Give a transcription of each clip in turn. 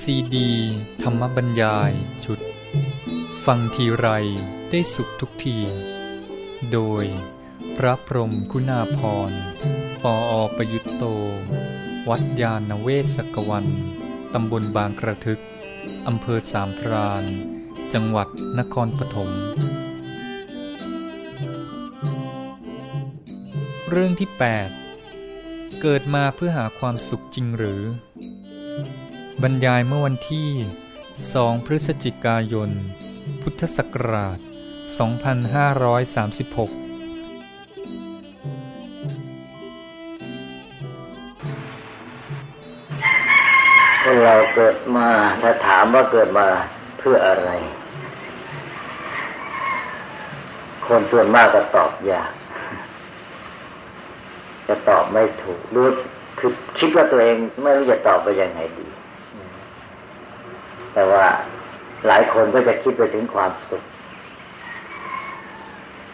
ซีดี ธรรมบรรยายจุด ฟังทีไรได้สุขทุกที โดย พระพรมคุณาพรปออประยุตโต วัดยาณเวศกวัน ตำบลบางกระทึก อำเภอสามพราน จังหวัดนครปฐม เรื่องที่ 8 เกิดมาเพื่อหาความสุขจริงหรือ บรรยายเมื่อวันที่ 2 พฤศจิกายน พุทธศักราช 2536คนเราเกิดมาถ้าถามว่าเกิดมาเพื่ออะไร คนส่วนมากก็ตอบยาก จะตอบไม่ถูกรู้คือคิดว่าตัวเองไม่รู้จะตอบไปยังไงดี แต่ว่าหลายคนก็จะคิดไปถึงความสุข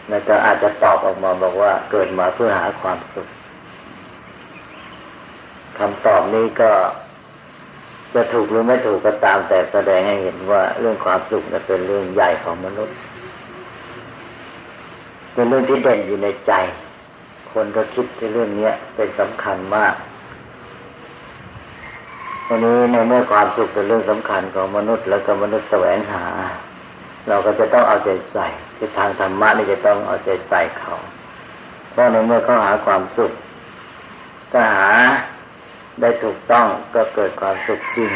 แล้วก็อาจจะตอบออกมาบอกว่าเกิดมาเพื่อหาความสุขคำตอบนี้ก็จะถูกหรือไม่ถูกก็ตามแต่แสดงให้เห็นว่าเรื่องความสุขเป็นเรื่องใหญ่ของมนุษย์ เป็นเรื่องที่เด่นอยู่ในใจ คนก็คิดในเรื่องนี้เป็นสำคัญมาก วันนี้ในเมื่อความสุขเป็นเรื่องสำคัญของมนุษย์แล้วก็มนุษย์แสวงหา เราก็จะต้องเอาใจใส่คือทางธรรมะนี่จะต้องเอาใจใส่เขา เพราะในเมื่อเขาหาความสุขถ้าหาได้ถูกต้องก็เกิดความสุขจริง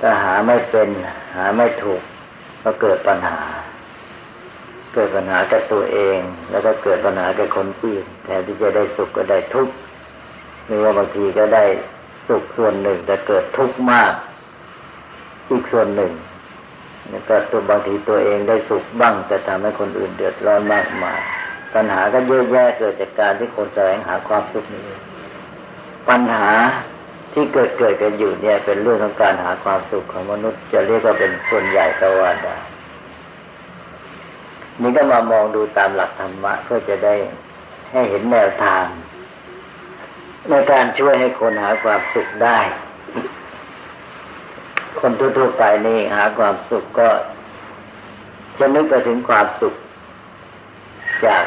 ถ้าหาไม่เป็นหาไม่ถูก ก็เกิดปัญหา เกิดปัญหากับตัวเอง แล้วก็เกิดปัญหากับคนอื่นแทนที่จะได้สุขก็ได้ทุกข์หรือว่าบางทีก็ได้ สุขส่วนหนึ่งแต่เกิดทุกข์มาก อีกส่วนหนึ่งแล้วก็ตัวบางทีตัวเองได้สุขบ้างแต่ทำให้คนอื่นเดือดร้อนมากมายปัญหาก็เยอะแยะเกิดจากการที่คนแสวงหาความสุขนี้ ปัญหาที่เกิดเกิดกันอยู่เนี่ย เป็นเรื่องของการหาความสุขของมนุษย์ จะเรียกว่าเป็นส่วนใหญ่ก็ว่าได้นี่ก็มามองดูตามหลักธรรมะเพื่อจะได้ให้เห็นแนวทาง ในการช่วยให้คนหาความสุขได้ คนทั่วๆไปนี่หาความสุขก็จะนึกไปถึงความสุข จาก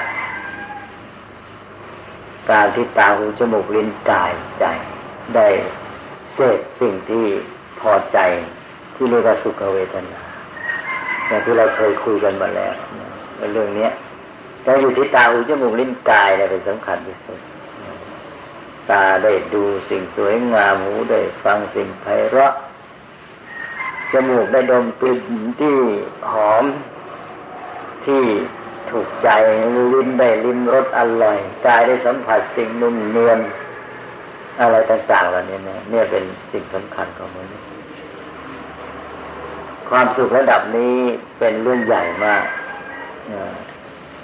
การที่ตาหูจมูกลิ้นกายใจ ได้เสพสิ่งที่พอใจที่เรียกว่าสุขเวทนาอย่างที่เราเคยคุยกันมาแล้วเรื่องนี้แต่อยู่ที่ตาหูจมูกลิ้นกายเนี่ยเป็นสำคัญที่สุด ตาได้ดูสิ่งสวยงามหูได้ฟังสิ่งไพเราะจมูกได้ดมกลิ่นที่หอมที่ถูกใจลิ้นได้ลิ้มรสอร่อยกายได้สัมผัสสิ่งนุ่มเนียนอะไรต่างๆเหล่านี้เนี่ยเนี่ยเป็นสิ่งสำคัญของมนุษย์ความสุขระดับนี้เป็นเรื่องใหญ่มาก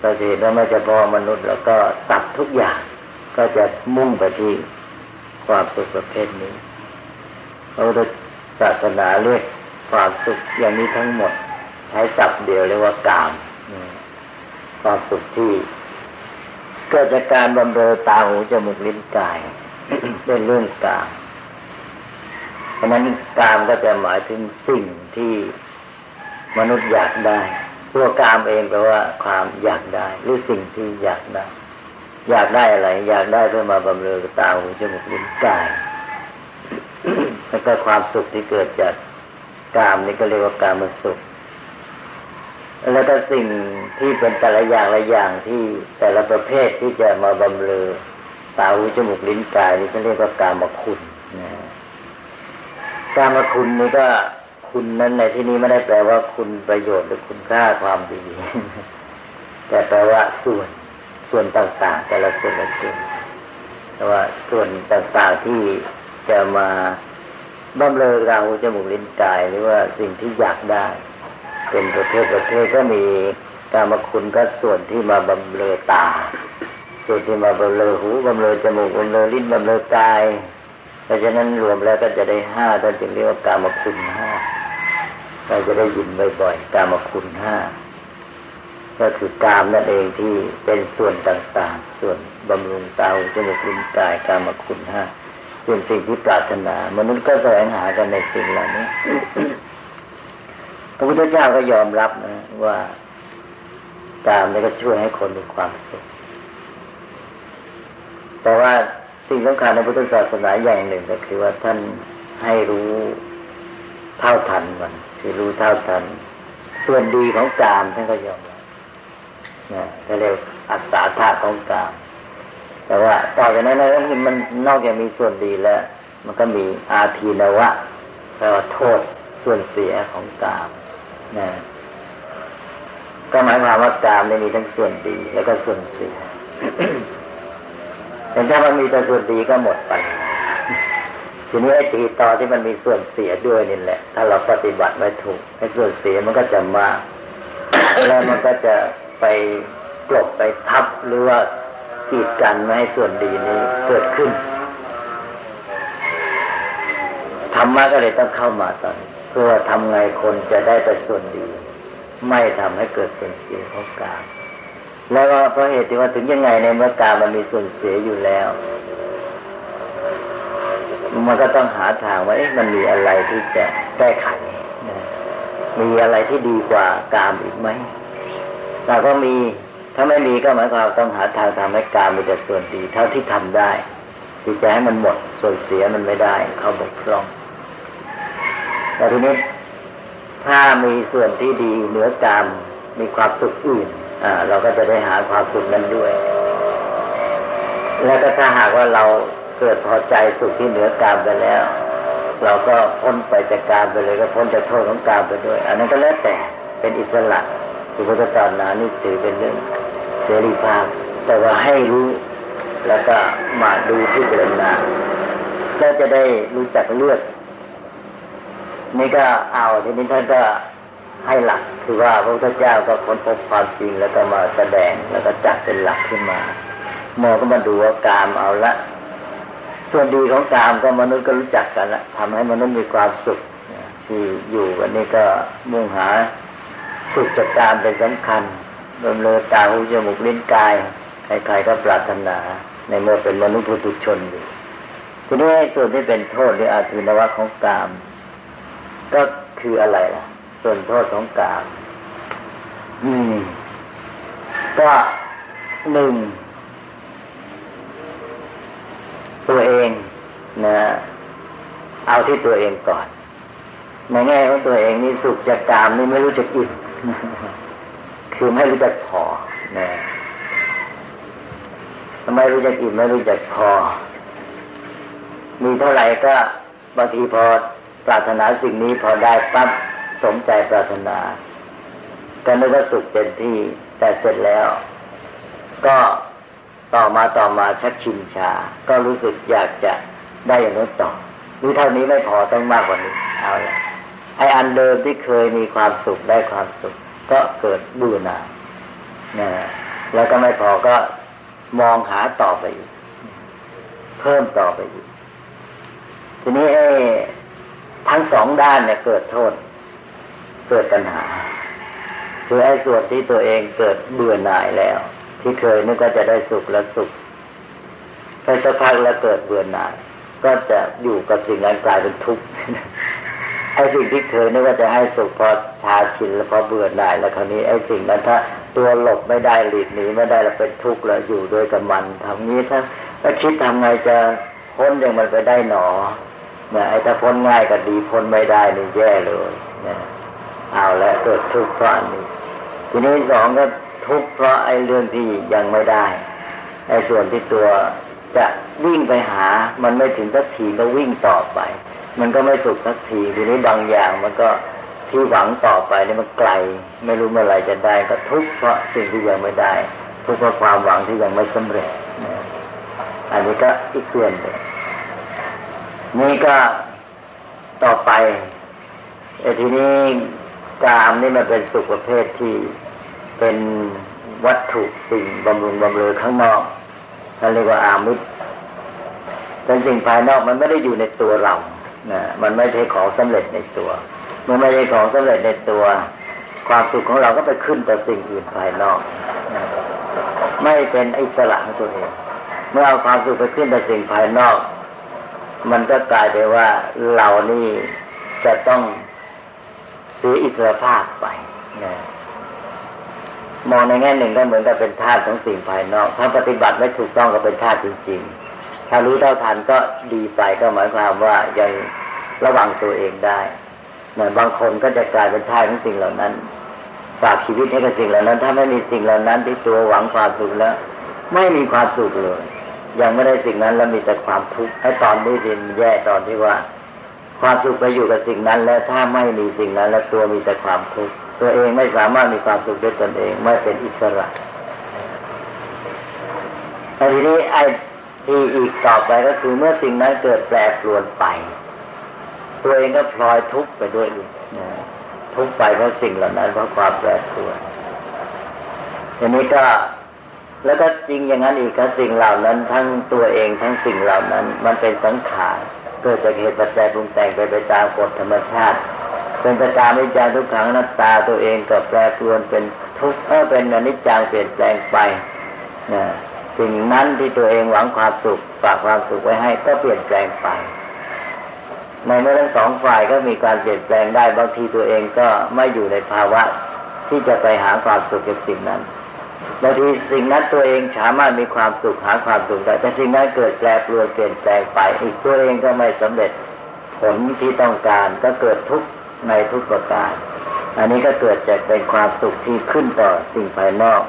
เราจะเห็นว่าไม่เฉพาะมนุษย์แล้วก็สัตว์ทุกอย่าง ก็จะมุ่งไปที่ความสุขประเภทนี้พระพุทธศาสนาเรียกความสุขอย่างนี้ทั้งหมด ใช้ศัพท์เดียวเรียกว่ากามความสุขที่เกิดจากการบำเรอตาหูจมูกลิ้นกายเป็นเรื่องกามเพราะนั้นกามก็จะหมายถึงสิ่งที่มนุษย์อยากได้ ตัวกามเองแปลว่าความอยากได้ หรือสิ่งที่อยากได้ อยากได้อะไร อยากได้เพื่อมาบำเรอตาหูจมูกลิ้นกายแล้วก็ความสุขที่เกิดจากกามนี่ก็เรียกว่ากามสุข แล้วก็สิ่งที่เป็นแต่ละอย่างละอย่างที่แต่ละประเภทที่จะมาบำเรอตาหูจมูกลิ้นกายนี่เขาเรียกว่ากามคุณนะกามคุณนี่ก็คุณนั้นในที่นี้ไม่ได้แปลว่าคุณประโยชน์หรือคุณค่าความดี แต่แปลว่าส่วน ส่วนต่างๆ แต่ละส่วนละส่วนแต่ว่าส่วนต่างๆที่จะมาบำเรอเราจมูกลิ้นกายหรือว่าสิ่งที่อยากได้ เป็นประเทศประเทศก็มีกามคุณก็ส่วนที่มาบำเรอตา ส่วนที่มาบำเรอหูบำเรอจมูกบำเรอลิ้นบำเรอกาย เพราะฉะนั้นรวมแล้วก็จะได้ห้าท่านจึงเรียกว่ากามคุณห้าเราจะได้ยินบ่อยๆกามคุณห้า ก็คือกามนั่นเองที่เป็นส่วนต่างๆ ส่วนบำรุงตาหูจมูกลิ้นกายกามคุณห้าเป็นสิ่งที่ปรารถนา มนุษย์ก็แสวงหากันในสิ่งเหล่านี้พระพุทธเจ้าก็ยอมรับนะ ว่าการนี่ก็ช่วยให้คนมีความสุขแต่ว่าสิ่งสำคัญในพุทธศาสนาอย่างหนึ่งก็คือว่าท่านให้รู้เท่าทันมันคือรู้เท่าทัน ส่วนดีของกามท่านก็ยอมรับ นะเขาเรียกอัศาธาของกามแต่ว่าต่อจากนั้นแล้วมันนอกจากมีส่วนดีแล้ว มันก็มีอาทีนวะแปลว่าโทษส่วนเสียของกามนะก็หมายความว่ากามได้มีทั้งส่วนดี แล้วก็ส่วนเสียแต่ถ้ามันมีแต่ส่วนดีก็หมดไปทีนี้ไอ้ทีต่อที่มันมีส่วนเสียด้วยนี่แหละ ถ้าเราปฏิบัติไม่ถูกไอ้ส่วนเสียมันก็จะมาก แล้วมันก็จะ ไปกลบไปทับหรือว่ากีดกันไม่ให้ส่วนดีนี้เกิดขึ้นธรรมะก็เลยต้องเข้ามาตอนเพื่อทำไงคนจะได้แต่ส่วนดี ไม่ทำให้เกิดส่วนเสียของกามแล้วก็เพราะเหตุที่ว่าถึงยังไงในเมื่อกามมันมีส่วนเสียอยู่แล้วมันก็ต้องหาทางว่าเอ๊ะมันมีอะไรที่จะแก้ไขมีอะไรที่ดีกว่ากามอีกไหม แต่ก็มีถ้าไม่มีก็หมายความต้องหาทางทำให้การมีแต่ส่วนดีเท่าที่ทำได้ ที่จะให้มันหมดส่วนเสียมันไม่ได้ เขาบกพร่อง แต่ทีนี้ถ้ามีส่วนที่ดีเหนือกามมีความสุขอื่นอ่าเราก็จะได้หาความสุขนั้นด้วย แล้วก็ถ้าหากว่าเราเกิดพอใจสุขที่เหนือกามไปแล้ว เราก็พ้นไปจากการไปเลยก็พ้นจากโทษของการไปด้วย อันนั้นก็แล้วแต่เป็นอิสระ พุทธศาสนานี่ถือเป็นเรื่องเสรีภาพ แต่ว่าให้รู้แล้วก็มาดูที่เดินนาก็จะได้รู้จักเลือกนี่ก็เอาทีนี้ท่านก็ให้หลักคือว่าพระพุทธเจ้าก็ค้นพบความจริงแล้วก็มาแสดงแล้วก็จัดเป็นหลักขึ้นมาหมอก็มาดูว่ากามเอาละ ส่วนดีของกามก็มนุษย์ก็รู้จักกันละทำให้มนุษย์มีความสุขที่อยู่วันนี้ก็มุ่งหา สุขจากการเป็นสำคัญดำเนินตาหูจมูกลิ้นกาย ใครๆก็ปรารถนา ในเมื่อเป็นมนุษย์ผู้ทุชนอยู่ทีนี้ส่วนที่เป็นโทษหรืออาทินวะของกาม ก็คืออะไรล่ะ ส่วนโทษของกาม อืม ก็หนึ่ง ตัวเองนะเอาที่ตัวเองก่อนในแง่ของตัวเองนี่สุขจากกามนี่ไม่รู้จะอิ่ม คือไม่รู้จักพอนะไมรู้จักอิ่มไม่รู้จักพอ มีเท่าไหร่ก็บางทีพอปรารถนาสิ่งนี้พอได้ปั๊บสมใจปรารถนา ก็นึกว่าสุขเต็มที่แต่เสร็จแล้ว ก็ต่อมาต่อมาชักชินชา ก็รู้สึกอยากจะได้อย่างนู้นต่อนี่เท่านี้ไม่พอต้องมากกว่านี้เอาละ ไออันเดิมที่เคยมีความสุขได้ความสุข ก็เกิดเบื่อหน่ายนะแล้วก็ไม่พอก็มองหาต่อไปอีก เพิ่มต่อไปอีก ทีนี้ไอ้ทั้งสองด้านเนี่ยเกิดโทษ เกิดปัญหา คือไอ้ส่วนที่ตัวเองเกิดเบื่อหน่ายแล้ว ที่เคยนึกว่าจะได้สุขแล้วสุขไปสักพักแล้วเกิดเบื่อหน่าย ก็จะอยู่กับสิ่งนั้นกลายเป็นทุกข์ ไอ้สิ่งที่เคยนึกว่าจะให้สุขพอชาชินแล้วพอเบื่อหน่ายแล้วคราวนี้ไอ้สิ่งนั้นถ้าตัวหลบไม่ได้หลีกหนีไม่ได้แล้วเป็นทุกข์แล้วอยู่ด้วยกับมันทำนี้ถ้าถ้าคิดทำไงจะพ้นอย่างมันไปได้หนอเนี่ยไอ้ถ้าพ้นง่ายก็ดีพ้นไม่ได้นี่แย่เลยเนี่ยเอาแล้วเกิดทุกข์เพราะนนี้ทีนี้สองก็ทุกข์เพราะไอ้เรื่องที่ยังไม่ได้ไอ้ส่วนที่ตัวจะวิ่งไปหา มันไม่ถึงสักทีก็วิ่งต่อไป มันก็ไม่สุขสักทีทีนี้บางอย่าง มันก็ที่หวังต่อไปนี่มันไกล ไม่รู้เมื่อไรจะได้ ก็ทุกข์เพราะสิ่งที่ยังไม่ได้ ทุกข์เพราะความหวังที่ยังไม่สำเร็จอันนี้ก็อีกส่วนหนึ่งนี่ก็ต่อไปไอ้ทีนี้กามนี่มันเป็นสุขประเภทที่เป็นวัตถุสิ่งบำรุงบำเรอข้างนอกเขาเรียกว่าอามิตรเป็นสิ่งภายนอกมันไม่ได้อยู่ในตัวเรา นะมันไม่ใช่ของสำเร็จในตัว เมื่อไม่ใช่ของสำเร็จในตัว ความสุขของเราก็ไปขึ้นต่อสิ่งอื่นภายนอกนะไม่เป็นอิสระของตัวเองเมื่อเอาความสุขไปขึ้นต่อสิ่งภายนอก มันก็กลายไปว่าเรานี่จะต้องเสียอิสรภาพไปนะมองในแง่หนึ่งก็เหมือนกับเป็นธาตุของสิ่งภายนอก ถ้าปฏิบัติไม่ถูกต้องก็เป็นธาตุจริงๆ ถ้ารู้เท่าทันก็ดีไปก็หมายความว่ายังระวังตัวเองได้เหมือนบางคนก็จะกลายเป็นทาสของสิ่งเหล่านั้นฝากชีวิตให้กับสิ่งเหล่านั้น ถ้าไม่มีสิ่งเหล่านั้นที่ตัวหวังความสุขแล้ว ไม่มีความสุขเลย ยังไม่ได้สิ่งนั้นแล้วมีแต่ความทุกข์ให้ตอนนี้ดินแย่ตอนที่ว่า ความสุขไปอยู่กับสิ่งนั้น แล้วถ้าไม่มีสิ่งนั้น แล้วตัวมีแต่ความทุกข์ตัวเองไม่สามารถมีความสุขด้วยตนเองไม่เป็นอิสระแต่ทีนี้ไอ้ ที่อีกต่อไปก็คือเมื่อสิ่งนั้นเกิดแปรปรวนไป ตัวเองก็พลอยทุกข์ไปด้วยทุกข์ไปเพราะสิ่งเหล่านั้นเพราะความแปรปรวนทีนี้ก็แล้วก็จริงอย่างนั้นอีกก็สิ่งเหล่านั้น ทั้งตัวเองทั้งสิ่งเหล่านั้น มันเป็นสังขารเกิดจากเหตุปัจจัยปรุงแต่งไปไปตามกฎธรรมชาติ เป็นประการวิจารทุกขังนัตตาตัวเองก็แปรปรวนเป็นทุกข์เออเป็นอนิจจังเปลี่ยนแปลงไปนะ สิ่งนั้นที่ตัวเองหวังความสุขฝากความสุขไว้ให้ก็เปลี่ยนแปลงไป ในเมื่อทั้งสองฝ่ายก็มีการเปลี่ยนแปลงได้บางทีตัวเองก็ไม่อยู่ในภาวะที่จะไปหาความสุขจากสิ่งนั้นบางทีสิ่งนั้นตัวเองสามารถมีความสุขหาความสุขได้แต่สิ่งนั้นเกิดแปรปรวนเปลี่ยนแปลงไป อีกตัวเองก็ไม่สำเร็จผลที่ต้องการก็เกิดทุกข์ในทุกประการอันนี้ก็เกิดจากเป็นความสุขที่ขึ้นต่อสิ่งภายนอก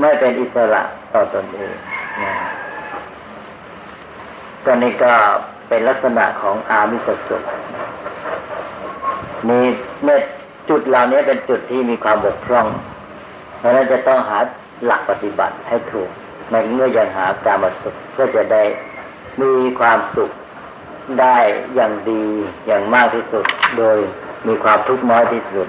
ไม่เป็นอิสระ ต่อตอนเองนะก็นี่ก็เป็นลักษณะของอามิสสุขนี่เมื่อจุดเหล่านี้เป็นจุดที่มีความบกพร่อง เพราะนั้นจะต้องหาหลักปฏิบัติให้ถูกในเมื่อยังหาการมาสุขก็จะได้มีความสุขได้อย่างดีอย่างมากที่สุด โดยมีความทุกข์น้อยที่สุด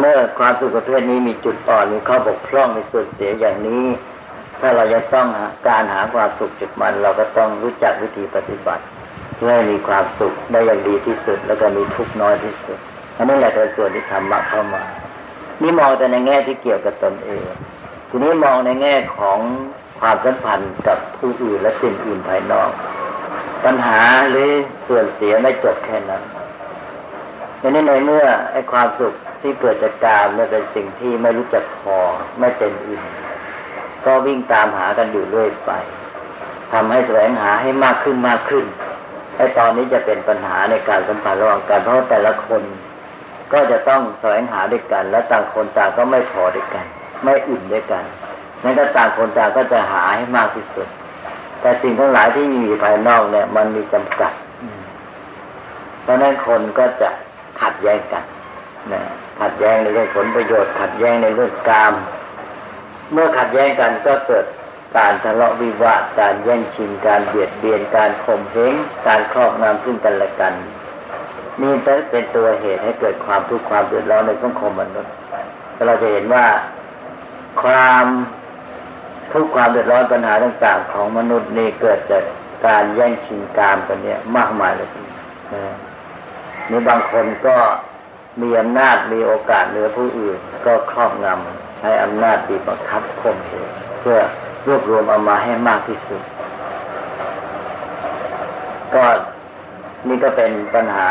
เมื่อความสุขประเภทนี้มีจุดอ่อนมีข้อบกพร่องมีส่วนเสียอย่างนี้ ถ้าเราจะต้องการหาความสุขจุดมัน เราก็ต้องรู้จักวิธีปฏิบัติเพื่อให้มีความสุขได้อย่างดีที่สุด แล้วก็มีทุกน้อยที่สุดอันนี้แหละเป็นส่วนที่ธรรมะเข้ามา นี่มองแต่ในแง่ที่เกี่ยวกับตนเอง ทีนี้มองในแง่ของความสัมพันธ์กับผู้อื่นและสิ่งอื่นภายนอก ปัญหาหรือส่วนเสียไม่จบแค่นั้นในนี้ในเมื่อไอ้ความสุข ที่เกิดจากกามเนี่ยเป็นสิ่งที่ไม่รู้จักพอไม่เต็มอิ่มก็วิ่งตามหากันอยู่เรื่อยไปทำให้แสวงหาให้มากขึ้นมากขึ้นไอ้ตอนนี้จะเป็นปัญหาในการสัมพันธ์ระหว่างกันเพราะแต่ละคน ก็จะต้องแสวงหาด้วยกัน และต่างคนต่างก็ไม่พอด้วยกัน ไม่อุ่นด้วยกันนั้นก็ต่างคนต่างก็จะหาให้มากที่สุด แต่สิ่งทั้งหลายที่มีภายนอกเนี่ย มันมีจำกัดเพราะนั้นคนก็จะขัดแย้งกัน ขัดแย้งในเรื่องผลประโยชน์ ขัดแย้งในเรื่องกาม เมื่อขัดแย้งกันก็เกิดการทะเลาะวิวาทการแย่งชิงการเบียดเบียนการข่มเหงการครอบงำซึ่งกันและกัน นี่เป็นตัวเหตุให้เกิดความทุกข์ความเดือดร้อนในสังคมมนุษย์เราจะเห็นว่าความทุกความเดือดร้อนปัญหาต่างๆ ของมนุษย์นี่เกิดจากการแย่งชิงการกันเนี่ยมากมายเลยนี่บางคนก็ มีอำนาจมีโอกาสเหนือผู้อื่น ก็ครอบงำใช้อำนาจบีบบังคับข่มเหงเพื่อรวบรวมเอามาให้มากที่สุด ก็นี่ก็เป็นปัญหา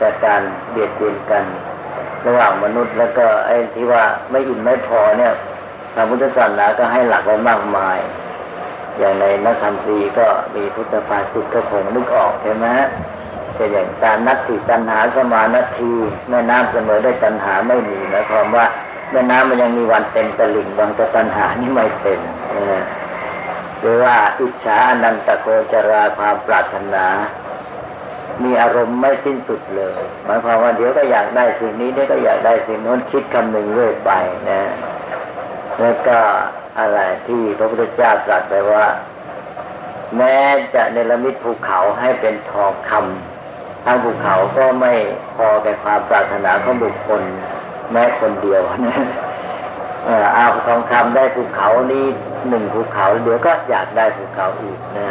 จากการเบียดเบียนกัน ระหว่างมนุษย์แล้วก็ไอ้ที่ว่าไม่อิ่มไม่พอเนี่ยพระพุทธศาสนาก็ให้หลักไว้มากมาย อย่างในนักธรรมตรีก็มีพุทธภาษิตก็คงนึกออกใช่ไหม เป็อย่างการนัตติตัณหาสมานาทีแม่น้ำเสมอได้ตัณหาไม่มีหมายความว่าแม่น้ำมันยังมีวันเต็มตลิ่งบางแต่ตัณหานี่ไม่เต็มหรือว่าอิจฉาอนันตโกจราความปรารถนา มีอารมณ์ไม่สิ้นสุดเลยหมายความว่าเดี๋ยวก็อยากได้สิ่งนี้เดี๋ยวก็อยากได้สิ่งโน้นคิดคำหนึ่งเรื่อยไปนะแล้วก็อะไรที่พระพุทธเจ้าตรัสไปว่า แม้จะเนรมิตภูเขาให้เป็นทองคำ ทางภูเขาก็ไม่พอแก่ความปรารถนาของบุคคลแม้คนเดียวนะเอาทองคำได้ภูเขานี้หนึ่งภูเขาเดี๋ยวก็อยากได้ภูเขาอีกนะ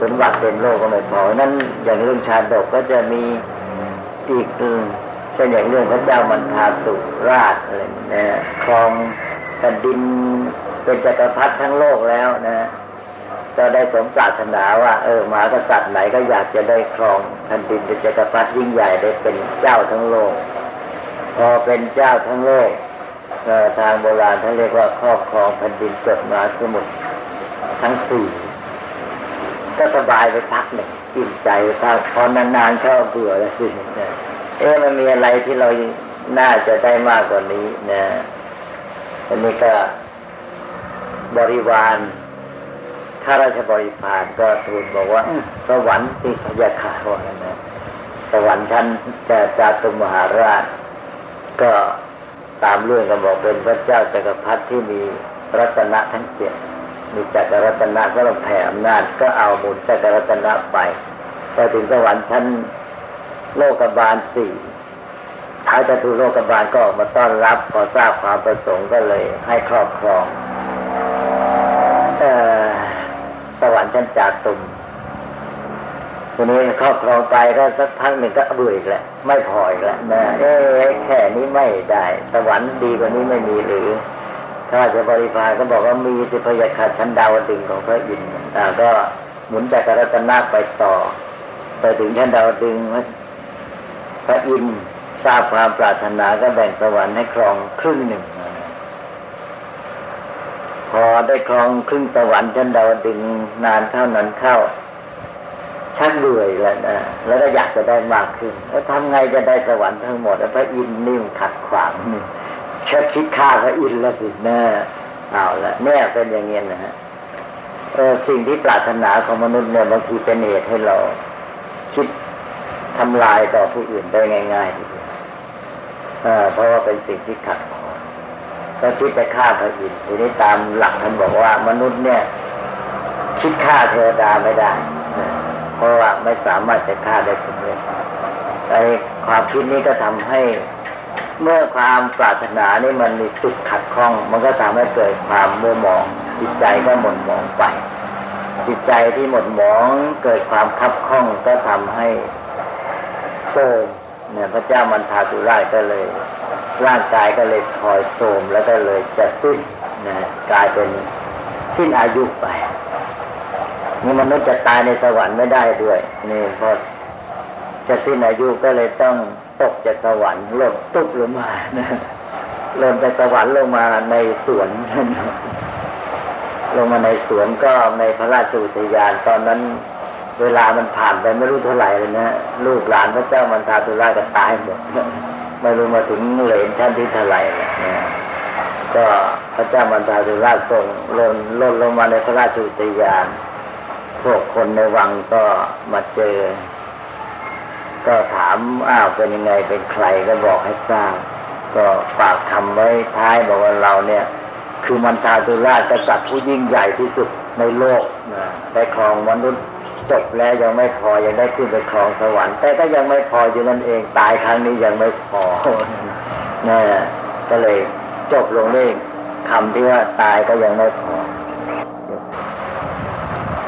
สมบัติเป็นโลกก็ไม่พอนั้นอย่างเรื่องชาดกก็จะมีอีกเช่นอย่างเรื่องพระเจ้ามันทาสุราชอะไรนะครองแผ่นดินเป็นจักรพรรดิทั้งโลกแล้วนะ ก็ได้สมปรารถนาว่าเออมหากษัตริย์ไหนก็อยากจะได้ครองแผ่นดินเป็นจักรพรรดิยิ่งใหญ่ได้เป็นเจ้าทั้งโลก พอเป็นเจ้าทั้งโลกทางโบราณท่านเรียกว่าครอบครองแผ่นดินจดมาสมุทรทั้งสี่ก็สบายไปพักหนึ่งอิ่มใจพักพอนานๆเข้าเบื่อแล้วสิเอ๊ะมันมีอะไรที่เราน่าจะได้มากกว่านี้นะอันนี้ก็บริวาร ข้าราชบริพารก็ทูลบอกว่า สวรรค์ที่พยาคาว่านะสวรรค์ชั้นจะจาตุมหาราช ก็ตามเรื่องก็บอกเป็นพระเจ้าจักรพรรดิที่มีรัตนะทั้งเจ็ดมีจักรรัตนะก็ลงแผ่อำนาจก็เอามูลจักรรัตนะไปไปถึงสวรรค์ชั้นโลกบาลสี่ท้ายจะถูโลกบาลก็ออกมาต้อนรับพอทราบความประสงค์ก็เลยให้ครอบครองสว รรค์ชั้นจากตุมทีนี้ครอบครองไปก็สักพักหนึ่งก็เบื่ออีกแหละไม่พออีกแล้วนะเอ๊แค่นี้ไม่ได้ สวรรค์ดีกว่านี้ไม่มีหรือถ้าจะบริพารก็บอกว่ามีสิพยาคัดชั้นดาวดึงของพระอินทร์ก็หมุนจากรัตนาไปต่อไปถึงชั้นดาวดึงพระอินทร์ทราบความปรารถนาก็แบ่งสวรรค์ให้ครองครึ่งหนึ่ง อได้ครองครึ่งสวรรค์ชั้นดาวดึงนานเท่านั้นเข้าชักเบื่อแล้วนะแล้วก็อยากจะได้มากขึ้น แล้วทำไงจะได้สวรรค์ทั้งหมดแล้วพระอินทร์นิ่มขัดขวางชักคิดฆ่าพระอินทร์แล้วสินะเอาละเนี่ยเป็นอย่างเงี้ยนะฮะเออสิ่งที่ปรารถนาของมนุษย์เนี่ยบางทีเป็นเหตุให้เรา คิดทำลายต่อผู้อื่นได้ง่ายๆทีเดียวเพราะว่าเป็นสิ่งที่ขัดขวาง ก็คิดจะฆ่าพระอินทร์ทีนี้ตามหลักท่านบอกว่ามนุษย์เนี่ย คิดฆ่าเทวดาไม่ได้ เพราะว่าไม่สามารถจะฆ่าได้สำเร็จไอ้ความคิดนี้ก็ทำให้เมื่อความปรารถนานี่มันมีจุดขัดข้อง มันก็ทำให้เกิดความมัวหมอง จิตใจก็หม่นหมองไป จิตใจที่หม่นหมองเกิดความคับข้องก็ทำให้โทมเนี่ยพระเจ้ามันทาตุราชก็เลย ร่างกายก็เลยคอยโทมแล้วก็เลยจะสิ้นนะกลายเป็นสิ้นอายุไปนี่มนุษย์จะตายในสวรรค์ไม่ได้ด้วยนี่พอจะสิ้นอายุก็เลยต้องตกจากสวรรค์ลงตุ๊บลงมานะลงจากสวรรค์ลงมาในสวนลงมาในสวนก็ในพระราชอุทยานตอนนั้นเวลามันผ่านไปไม่รู้เท่าไหร่เลยนะลูกหลานพระเจ้ามันทาตุลาก็ตายหมด ไม่รู้มาถึงเหลนชั้นที่เท่าไหร่นะก็พระเจ้ามันทาตุลาส่งลนล่นลงมาในพระราชอุทยาน พวกคนในวังก็มาเจอ ก็ถามอ้าวเป็นยังไงเป็นใครก็บอกให้ทราบก็ฝากคำไว้ท้ายบอกว่าเราเนี่ย คือมันทาตุราชกษัตริย์ผู้ยิ่งใหญ่ที่สุดในโลกนะได้ครองมนุษย์ จบแล้วยังไม่พอยังได้ขึ้นไปครองสวรรค์ แต่ก็ยังไม่พออยู่นั่นเองตายครั้งนี้ยังไม่พอนะก็เลยจบลงด้วยคำที่ว่าตายก็ยังไม่พอ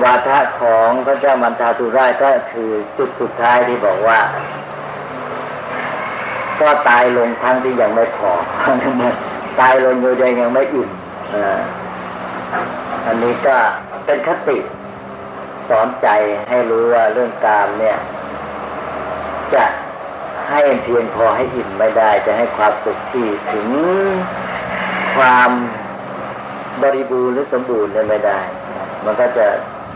วาทะของพระเจ้ามันทาตุราชก็คือจุดสุดท้ายที่บอกว่า ก็ตายลงทั้งที่ยังไม่พอตายลงอยู่ยังยังไม่อิ่มอันนี้ก็เป็นคติ สอนใจให้รู้ว่าเรื่องกามเนี่ย จะให้เพียงพอให้อิ่มไม่ได้ จะให้ความสุขที่ถึงความบริบูรณ์หรือสมบูรณ์เลยไม่ได้ มันก็จะ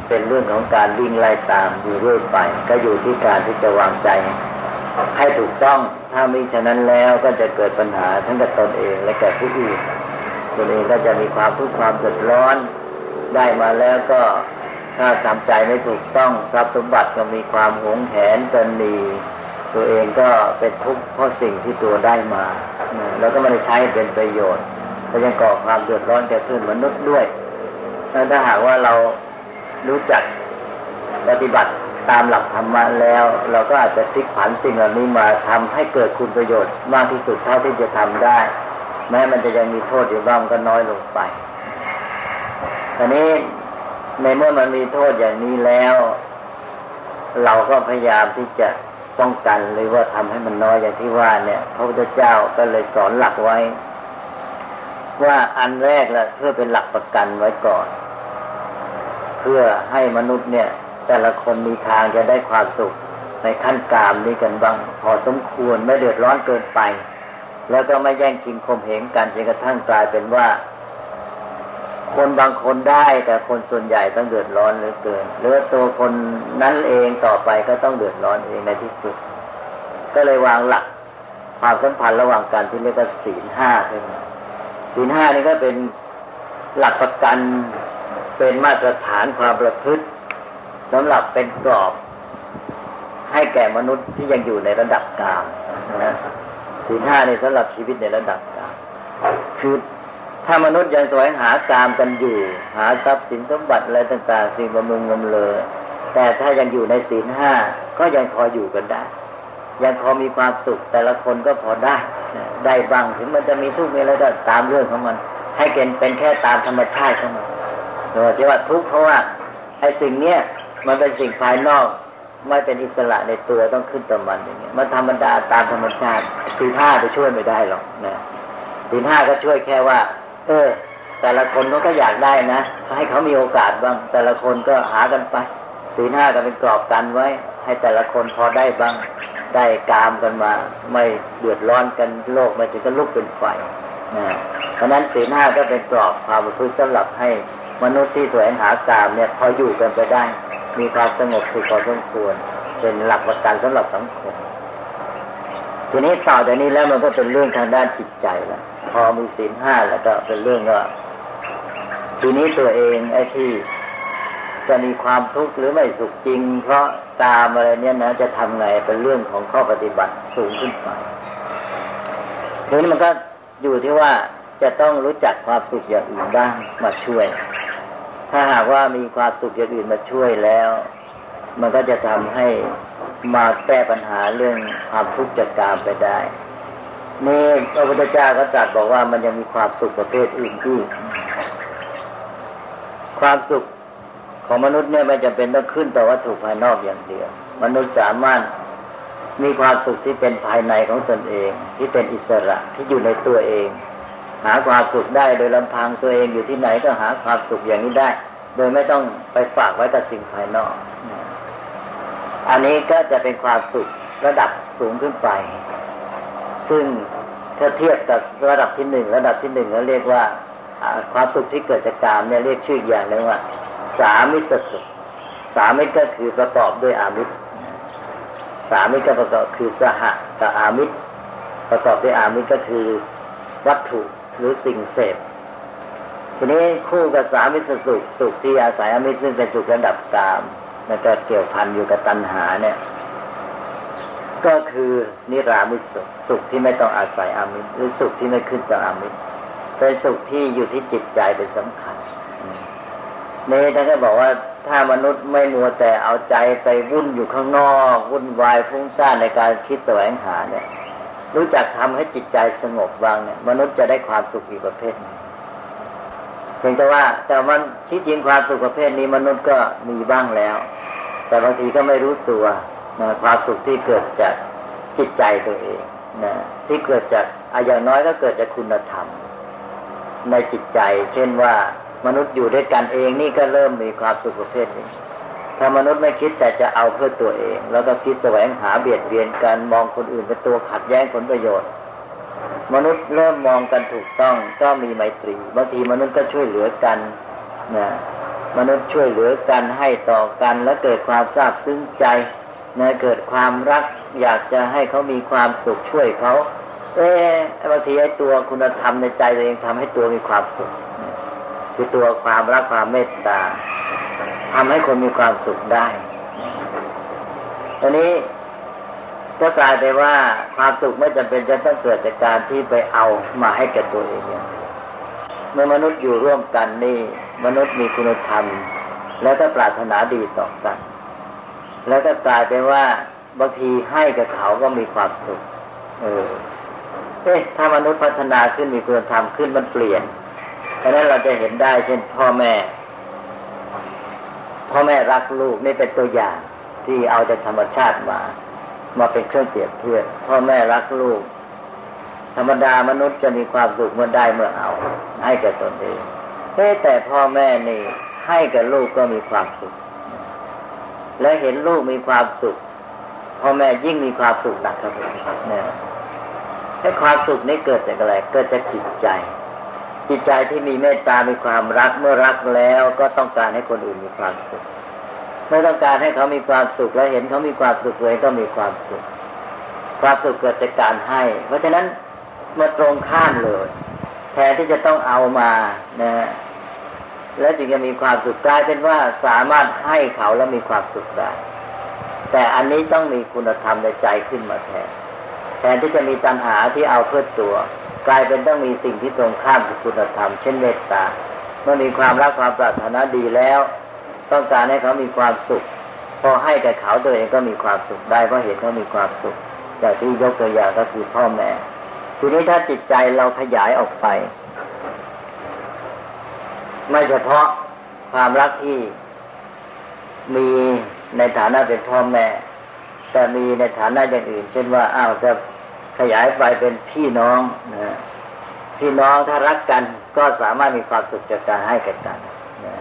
เป็นเรื่องของการวิ่งไล่ตามอยู่เรื่อยไป ก็อยู่ที่การที่จะวางใจ ให้ถูกต้อง ถ้ามิฉะนั้นแล้วก็จะเกิดปัญหาทั้งกับตนเองและแก่ผู้อื่นตนเองก็จะมีความทุกข์ความเดือดร้อน ได้มาแล้วก็ ถ้าทำใจไม่ถูกต้องทรัพย์สมบัติก็มีความหวงแหนตันนีตัวเองก็เป็นทุกข์เพราะสิ่งที่ตัวได้มา แล้วก็ไม่ได้ใช้เป็นประโยชน์ก็ยังก่อความเดือดร้อนแก่เพื่อนมนุษย์ด้วยถ้าหากว่าเรารู้จักปฏิบัติตามหลักธรรมะแล้ว เราก็อาจจะพลิกผันสิ่งเหล่านี้มาทำให้เกิดคุณประโยชน์มากที่สุดเท่าที่จะทำได้ แม้มันจะยังมีโทษอยู่บ้างก็น้อยลงไปตอนนี้ ในเมื่อมันมีโทษอย่างนี้แล้ว เราก็พยายามที่จะป้องกันหรือว่าทำให้มันน้อยอย่างที่ว่าเนี่ย พระพุทธเจ้าก็เลยสอนหลักไว้ ว่าอันแรกละเพื่อเป็นหลักประกันไว้ก่อน เพื่อให้มนุษย์เนี่ย แต่ละคนมีทางจะได้ความสุขในขั้นกามนี้กันบ้างพอสมควรไม่เดือดร้อนเกินไป แล้วก็ไม่แย่งชิงข่มเหงกันจนกระทั่งกลายเป็นว่า คนบางคนได้ แต่คนส่วนใหญ่ต้องเดือดร้อนเหลือเกินหรือตัวคนนั้นเองต่อไปก็ต้องเดือดร้อนเองในที่สุด ก็เลยวางหลักความสัมพันธ์ระหว่างกันที่เรียกว่าศีลห้าขึ้นมาศีลห้านี่ก็เป็นหลักประกันเป็นมาตรฐานความประพฤติสำหรับเป็นกรอบ ให้แก่มนุษย์ที่ยังอยู่ในระดับกลางนะศีลห้าในสำหรับชีวิตในระดับกลางคือ ถ้ามนุษย์ยังแสวงหากามกันอยู่ หาทรัพย์สินสมบัติอะไรต่างๆ สิ่งบำรุงบำเลอแต่ถ้ายังอยู่ในศีลห้าก็ยังพออยู่กันได้ ยังพอมีความสุขแต่ละคนก็พอได้ ได้บ้างถึงมันจะมีทุกข์มีอะไรก็ตามเรื่องของมัน ให้เกณฑ์เป็นแค่ตามธรรมชาติของมันโดยที่ว่าทุกข์เพราะว่าไอ้สิ่งเนี้ยมันเป็นสิ่งภายนอกไม่เป็นอิสระในตัวต้องขึ้นต่อมันอย่างเงี้ยมันธรรมดาตามธรรมชาติสีห้าไปช่วยไม่ได้หรอกนะสีห้าก็ช่วยแค่ว่า เออ แต่ละคนเขาก็อยากได้นะให้เขามีโอกาสบ้าง แต่ละคนก็หากันไปสีห้าก็เป็นกรอบกันไว้ ให้แต่ละคนพอได้บ้าง ได้กามกันมา ไม่เดือดร้อนกันโลกม่ถึงก็ลุกเป็นไฟนะเพราะนั้นสีห้าก็เป็นกรอบความประพฤติสำหรับให้มนุษย์ที่แสวงหากามเนี่ยพออยู่กันไปได้ มีความสงบสุขพอสมควร เป็นหลักประกันสำหรับสังคมทีนี้ต่อจากนี้แล้วมันก็เป็นเรื่องทางด้านจิตใจแล้ว พอมีศีลห้าแล้วก็เป็นเรื่องว่าทีนี้ตัวเองไอ้ที่จะมีความทุกข์หรือไม่สุขจริง เพราะตามอะไรเนี่ยนะจะทำไงเป็นเรื่องของข้อปฏิบัติสูงขึ้นไปทีนี้มันก็อยู่ที่ว่าจะต้องรู้จักความสุขอย่างอื่นบ้างมาช่วย ถ้าหากว่ามีความสุขอย่างอื่นมาช่วยแล้ว มันก็จะทำให้มาแก้ปัญหาเรื่องความทุกข์จากกามไปได้ นี่พระพุทธเจ้าก็ตรัสบอกว่ามันยังมีความสุขประเภทอื่นอีกความสุขของมนุษย์เนี่ยไม่จำเป็นต้องขึ้นต่อวัตถุภายนอกอย่างเดียว มนุษย์สามารถมีความสุขที่เป็นภายในของตนเอง ที่เป็นอิสระที่อยู่ในตัวเอง หาความสุขได้โดยลำพังตัวเองอยู่ที่ไหนก็หาความสุขอย่างนี้ได้ โดยไม่ต้องไปฝากไว้กับสิ่งภายนอก อันนี้ก็จะเป็นความสุขระดับสูงขึ้นไป ซึ่งถ้าเทียบกับระดับที่หนึ่งระดับที่หนึ่งเราเรียกว่าความสุขที่เกิดจากกามเนี่ยเรียกชื่ออย่างหนึ่งว่า สามิสสุขสามิก็คือประกอบด้วยอามิตรสามิก็ประกอบคือสหกับอามิตรประกอบด้วยอามิตรก็คือวัตถุหรือสิ่งเสพทีนี้คู่กับสามิสสุขสุขที่อาศัยอามิตรซึ่งเป็นสุขระดับกามแล้วก็เกี่ยวพันอยู่กับตัณหาเนี่ย ก็คือนิรามิสุขสุขที่ไม่ต้องอาศัยอามิตรหรือสุขที่ไม่ขึ้นจากอามิตรเป็นสุขที่อยู่ที่จิตใจเป็นสำคัญนี่ท่านก็บอกว่าถ้ามนุษย์ไม่มัวแต่เอาใจไปวุ่นอยู่ข้างนอก วุ่นวายฟุ้งซ่านในการคิดแสวงหาเนี่ย รู้จักทำให้จิตใจสงบวางเนี่ย มนุษย์จะได้ความสุขอีกประเภทเพียงแต่ว่า แต่มันที่จริงความสุขประเภทนี้มนุษย์ก็มีบ้างแล้ว แต่บางทีก็ไม่รู้ตัว นะความสุขที่เกิดจากจิตใจตัวเองนะที่เกิดจากอาอย่างน้อยก็เกิดจากคุณธรรม ในจิตใจ เช่นว่ามนุษย์อยู่ด้วยกันเองนี่ก็เริ่มมีความสุขประเภทนี้ถ้ามนุษย์ไม่คิดแต่จะเอาเพื่อตัวเอง แล้วก็คิดแสวงหาเบียดเบียนกันมองคนอื่นเป็นตัวขัดแย้งผลประโยชน์ มนุษย์เริ่มมองกันถูกต้องก็มีไมตรีบางทีมนุษย์ก็ช่วยเหลือกันนะมนุษย์ช่วยเหลือกันให้ต่อกันแล้วเกิดความซาบซึ้งใจ นะเกิดความรักอยากจะให้เขามีความสุขช่วยเขาเอ๊บางทีไอ้ตัวคุณธรรมในใจตัวเองทำให้ตัวมีความสุขคือตัวความรักความเมตตาทำให้คนมีความสุขได้อันนี้ก็กลายไปว่าความสุขไม่จำเป็นจะต้องเกิดจากการที่ไปเอามาให้แก่ตัวเองเมื่อมนุษย์อยู่ร่วมกันนี่ มนุษย์มีคุณธรรม แล้วก็ปรารถนาดีต่อกัน แล้วก็กลายไปว่าบางทีให้กับเขาก็มีความสุข เออ เอ๊ะถ้ามนุษย์พัฒนาขึ้นมีคุณธรรมขึ้นมันเปลี่ยนเพราะนั้นเราจะเห็นได้เช่นพ่อแม่ พ่อแม่รักลูกนี่เป็นตัวอย่างที่เอาจากธรรมชาติมา มาเป็นเครื่องเปรียบเทียบพ่อแม่รักลูก ธรรมดามนุษย์จะมีความสุขเมื่อได้เมื่อเอา ให้แก่ตนเองแต่พ่อแม่นี่ ให้กับลูกก็มีความสุข และเห็นลูกมีความสุขพ่อแม่ยิ่งมีความสุขหนักครับเนี่ยให้ความสุขนี้เกิดจากอะไร เกิดจากจิตใจ จิตใจที่มีเมตตา มีความรัก เมื่อรักแล้วก็ต้องการให้คนอื่นมีความสุข เมื่อต้องการให้เขามีความสุข แล้วเห็นเขามีความสุขเลยก็มีความสุข ความสุขเกิดจากการให้ เพราะฉะนั้นมาตรงข้ามเลย แทนที่จะต้องเอามานะ แล้วจึงจะมีความสุขกลายเป็นว่าสามารถให้เขาแล้วมีความสุขได้ แต่อันนี้ต้องมีคุณธรรมในใจขึ้นมาแทนแทนที่จะมีตัณหาที่เอาเพื่อตัว กลายเป็นต้องมีสิ่งที่ตรงข้ามกับคุณธรรม เช่นเมตตาเมื่อมีความรักความปรารถนาดีแล้ว ต้องการให้เขามีความสุข พอให้แต่เขาตัวเองก็มีความสุขได้เพราะเห็นเขามีความสุขอย่างที่ยกตัวอย่างก็คือพ่อแม่ทีนี้ถ้าจิตใจเราขยายออกไป ไม่เฉพาะความรักที่มีในฐานะเป็นพ่อแม่ แต่มีในฐานะอย่างอื่น เช่นว่าอ้าวจะขยายไปเป็นพี่น้องนะพี่น้องถ้ารักกันก็สามารถมีความสุขจากการให้กันกันนะ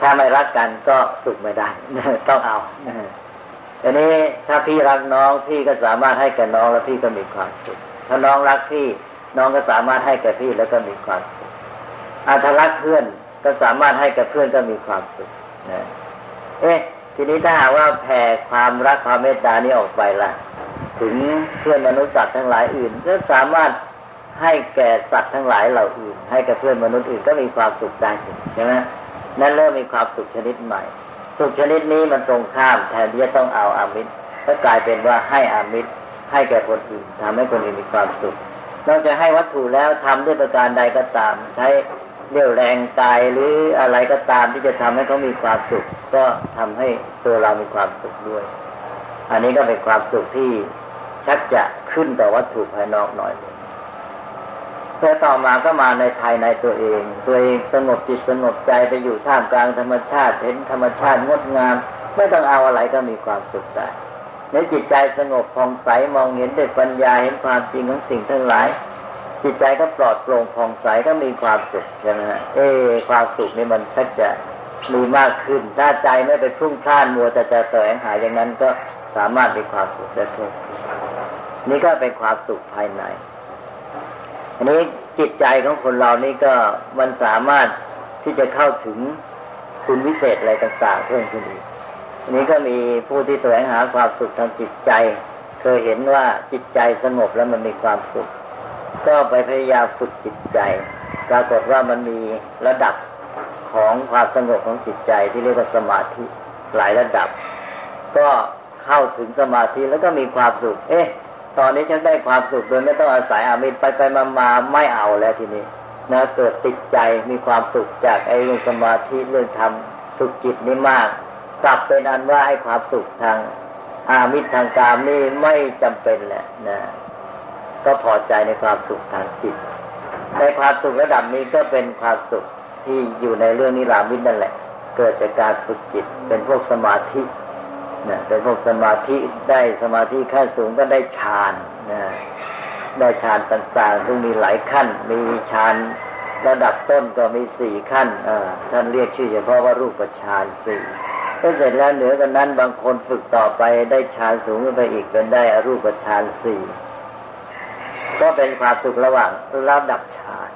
ถ้าไม่รักกันก็สุขไม่ได้ต้องเอาอันนี้ถ้าพี่รักน้องพี่ก็สามารถให้กับน้องแล้วพี่ก็มีความสุขถ้าน้องรักพี่น้องก็สามารถให้กับพี่แล้วก็มีความสุขอาถ้ารักเพื่อน ก็สามารถให้กับเพื่อนก็มีความสุขนะเอ๊ะทีนี้ถ้าหากว่าแผ่ความรักความเมตตานี้ออกไปล่ะ ถึงเพื่อนมนุษย์สัตว์ทั้งหลายอื่น ก็สามารถให้แก่สัตว์ทั้งหลายเหล่าอื่น ให้กับเพื่อนมนุษย์อื่นก็มีความสุขได้ใช่ไหมนั่นเริ่มมีความสุขชนิดใหม่ สุขชนิดนี้มันตรงข้ามแทนที่จะต้องเอาอามิตรก็กลายเป็นว่าให้อามิตร ให้แก่คนอื่นทำให้คนอื่นมีความสุขนอกจากให้วัตถุแล้วทำด้วยประการใดก็ตาม ใช้ เรี่ยวแรงกายหรืออะไรก็ตามที่จะทำให้เขามีความสุข ก็ทำให้ตัวเรามีความสุขด้วย อันนี้ก็เป็นความสุขที่ชักจะขึ้นต่อวัตถุภายนอกหน่อยเพื่อต่อมาก็มาในภายในตัวเอง ตัวเองสงบจิตสงบใจไปอยู่ท่ามกลางธรรมชาติ เห็นธรรมชาติงดงาม ไม่ต้องเอาอะไรก็มีความสุขได้ในจิตใจสงบผ่องใสมองเห็นด้วยปัญญาเห็นความจริงของสิ่งทั้งหลาย จิตใจก็ปลอดโปร่งผ่องใสก็มีความสุขใช่ไหมฮะเอความสุขนี่มันชักจะมีมากขึ้นถ้าใจไม่ไปพุ่งพล่านมัวแต่จะแสวงหาอย่างนั้นก็สามารถมีความสุขได้เพิ่มนี่ก็เป็นความสุขภายใน อันนี้จิตใจของคนเรานี่ก็มันสามารถที่จะเข้าถึงคุณวิเศษอะไรต่างๆเพิ่มขึ้นอีกอันนี้ก็มีผู้ที่แสวงหาความสุขทางจิตใจ เคยเห็นว่าจิตใจสงบแล้วมันมีความสุข ก็ไปพยายามฝึกจิตใจ ปรากฏว่ามันมีระดับของความสงบของจิตใจที่เรียกว่าสมาธิหลายระดับ ก็เข้าถึงสมาธิแล้วก็มีความสุข เอ๊ะ ตอนนี้ฉันได้ความสุขโดยไม่ต้องอาศัยอามิตรไปไปมามาไม่เอาแล้วทีนี้นะเกิดติดใจมีความสุขจากไอ้เรื่องสมาธิเรื่องธรรมฝึกจิตนี่มาก กลับเป็นอันว่าไอ้ความสุขทางอามิตรทางกามนี่ไม่จำเป็นแหละนะ ก็พอใจในความสุขทางจิตในความสุขระดับนี้ก็เป็นความสุขที่อยู่ในเรื่องนิรามิตนั่นแหละ เกิดจากการฝึกจิต เป็นพวกสมาธินะเป็นพวกสมาธิได้สมาธิขั้นสูงก็ได้ฌานนะได้ฌานต่างๆซึ่งมีหลายขั้น มีฌานระดับต้นก็มีสี่ขั้นท่านเรียกชื่อเฉพาะว่ารูปฌานสี่ก็เสร็จแล้วเหนือกันนั้นบางคนฝึกต่อไปได้ฌานสูงขึ้นไปอีกเป็นได้อรูปฌานสี่ ก็เป็นความสุขระหว่างระดับฌาน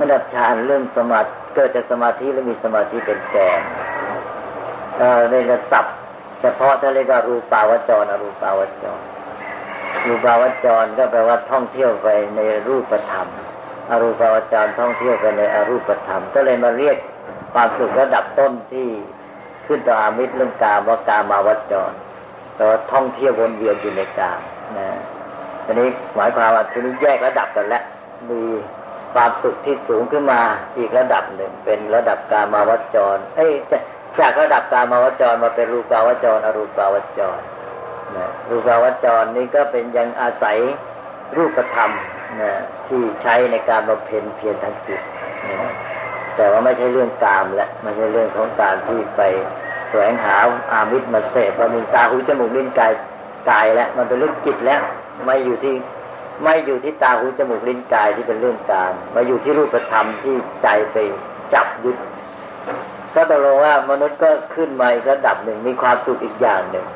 ระดับฌานเรื่องสมาธิเกิดจากสมาธิและมีสมาธิเป็นแกนในระดับเฉพาะถ้าเรียกว่ารูปาวจรอรูปาวจร รูปาวจรก็แปลว่าท่องเที่ยวไปในรูปธรรมอรูปาวจรท่องเที่ยวไปในอรูปธรรม ก็เลยมาเรียกความสุขระดับต้นที่ขึ้นต่ออามิตรเรื่องกามว่ากามาวจรแต่ว่าท่องเที่ยววนเวียนอยู่ในกามนะ อันนี้หมายความว่าทีนี้แยกระดับกันแล้วมีความสุขที่สูงขึ้นมาอีกระดับหนึ่ง เป็นระดับกามาวจร เอ้ยจากระดับกามาวจรมาเป็นรูปาวจร อรูปาวจรนะรูปาวจรนี่ก็เป็นยังอาศัยรูปธรรมนะที่ใช้ในการบำเพ็ญเพียรทางจิตนะแต่ว่าไม่ใช่เรื่องกามและไม่ใช่เรื่องของการที่ไปแสวงหาอามิตรมาเสพว่ามีตาหูจมูกลิ้นกายกายแล้ว มันเป็นเรื่องจิตแล้ว ไม่อยู่ที่ไม่อยู่ที่ตาหูจมูกลิ้นกายที่เป็นเรื่องการมาอยู่ที่รูปธรรมที่ใจไปจับยึดก็ตกลงว่ามนุษย์ก็ขึ้นมาอีกระดับหนึ่งมีความสุขอีกอย่างหนึ่ง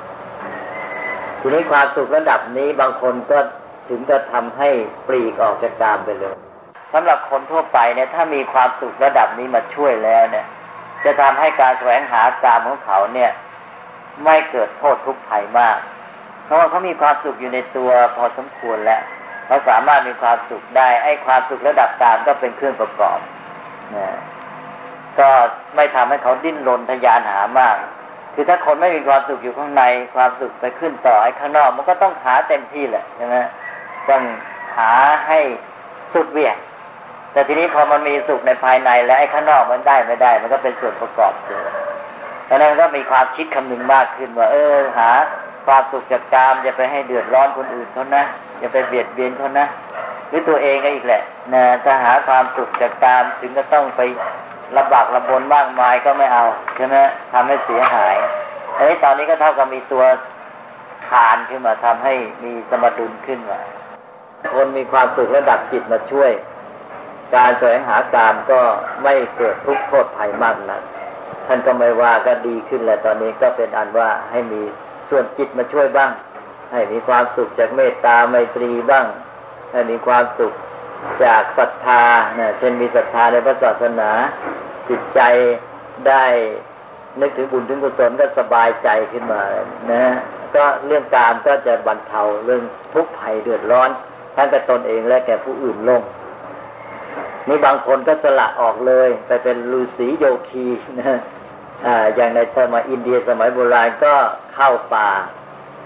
ทีนี้ความสุขระดับนี้บางคนก็ถึงจะทำให้ปลีกออกจากกามไปเลยสำหรับคนทั่วไปเนี่ยถ้ามีความสุขระดับนี้มาช่วยแล้วเนี่ย จะทำให้การแสวงหากามของเขาเนี่ย ไม่เกิดโทษทุกข์ภัยมาก ราะว่าเขามีความสุขอยู่ในตัวพอสมควรแล้วเขาสามารถมีความสุขได้ ไอ้ความสุขระดับกามก็เป็นเครื่องประกอบนะก็ไม่ทำให้เขาดิ้นรนทยานหามาก คือถ้าคนไม่มีความสุขอยู่ข้างใน ความสุขไปขึ้นต่อไอ้ข้างนอก มันก็ต้องหาเต็มที่แหละใช่ไหมต้องหาให้สุดเวียงแต่ทีนี้พอมันมีสุขในภายในแล้วไอ้ข้างนอกมันได้ไม่ได้ มันก็เป็นส่วนประกอบเสียดังนั้นก็มีความคิดคำนึงมากขึ้นว่า เออหา ความสุขจากกามอย่าไปให้เดือดร้อนคนอื่นเขานะอย่าไปเบียดเบียนเขานะหรือตัวเองก็อีกแหละนะถ้าหาความสุขจากกามถึงก็ต้องไปลำบากลำบนมากมายก็ไม่เอาใช่ไหมทำให้เสียหายอันนี้ตอนนี้ก็เท่ากับมีตัวขานขึ้นมาทำให้มีสมดุลขึ้นมา คนมีความสุขระดับจิตมาช่วย การแสวงหากามก็ไม่เกิดทุกข์โทษภัยมากนักท่านก็ไม่ว่าก็ดีขึ้นแหล้วตอนนี้ก็เป็นอันว่าให้มี ส่วนจิตมาช่วยบ้าง ให้มีความสุขจากเมตตาไมตรีบ้าง ให้มีความสุขจากศรัทธาเนี่ยเช่นมีศรัทธาในพระศาสนา จิตใจได้นึกถึงบุญถึงกุศลก็สบายใจขึ้นมานะก็เรื่องการก็จะบรรเทาเรื่องทุกข์ภัยเดือดร้อนทั้งแก่ตนเองและแก่ผู้อื่นลงนี่บางคนก็สละออกเลย ไปเป็นฤาษีโยคีนะ อย่างในสมัยอินเดียสมัยโบราณก็เข้าป่า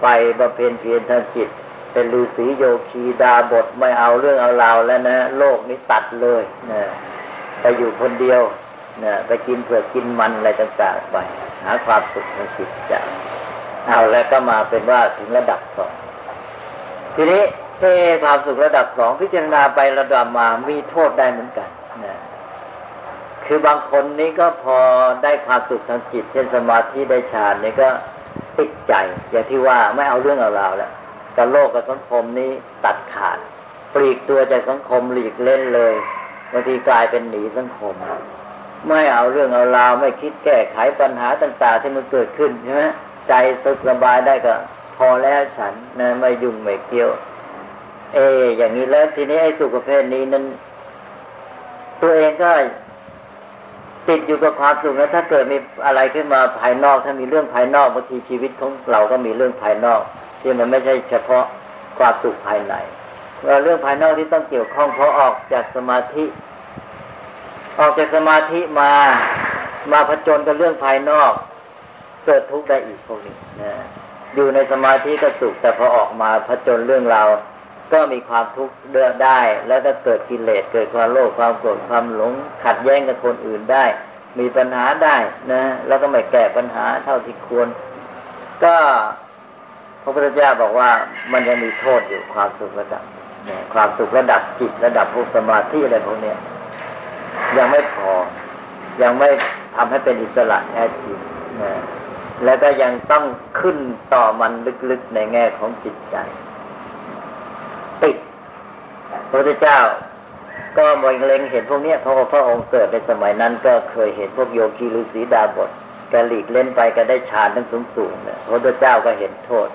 ไปบำเพ็ญเพียรทางจิต เป็นฤาษีโยคีดาบทไม่เอาเรื่องเอาราวแล้วนะ โลกนี้ตัดเลยนะไปอยู่คนเดียวนะไปกินเผือกกินมันอะไรต่างๆไป หาความสุขในจิตใจเอาแล้วก็มาเป็นว่าถึงระดับสองทีนี้เทความสุขระดับสองพิจารณาไประดับมามีโทษได้เหมือนกัน คือบางคนนี้ก็พอได้ความสุขทางจิต เช่นสมาธิได้ฌานนี่ก็ติดใจ อย่างที่ว่าไม่เอาเรื่องเอาราวแล้วกับโลกกับสังคมนี้ตัดขาด ปลีกตัวจากสังคมหลีกเล่นเลยบางทีกลายเป็นหนีสังคม ไม่เอาเรื่องเอาราวไม่คิดแก้ไขปัญหาต่างๆที่มันเกิดขึ้นใช่ไหมใจสุขสบายได้ก็ พอแล้วฉันนะไม่ยุ่งไม่เกี่ยว เอ อย่างนี้แล้วทีนี้ไอ้สุขประเภทนี้นั้นตัวเองก็ ติดอยู่กับความสุขแล้วถ้าเกิดมีอะไรขึ้นมาภายนอก ถ้ามีเรื่องภายนอกบางทีชีวิตของเราก็มีเรื่องภายนอก ที่มันไม่ใช่เฉพาะความสุขภายในเรื่องภายนอกที่ต้องเกี่ยวข้องเพราะออกจากสมาธิ ออกจากสมาธิมามาผจญกับเรื่องภายนอกเกิดทุกข์ได้อีกพวกนี้นะอยู่ในสมาธิก็สุขแต่พอออกมาผจญเรื่องราว ก็มีความทุกข์เดือดได้ แล้วก็เกิดกิเลสเกิดความโลภความโกรธความหลง ขัดแย้งกับคนอื่นได้ มีปัญหาได้นะแล้วก็ไม่แก้ปัญหาเท่าที่ควร ก็พระพุทธเจ้าบอกว่ามันยังมีโทษอยู่ความสุขระดับความสุขระดับจิตระดับภูสมาธิอะไรพวกนี้ยังไม่พอ ยังไม่ทำให้เป็นอิสระแท้จริงนะแล้วก็ยังต้องขึ้นต่อมันลึกๆในแง่ของจิตใจ ติดพระพุทธเจ้า ก็มองเล็งเห็นพวกนี้เพราะพระองค์เกิดในสมัยนั้น ก็เคยเห็นพวกโยคีฤาษีดาบทแกหลีกเล่นไปก็ได้ฌานทั้งสูงสูงเนี่ยพระพุทธเจ้าก็เห็นโทษ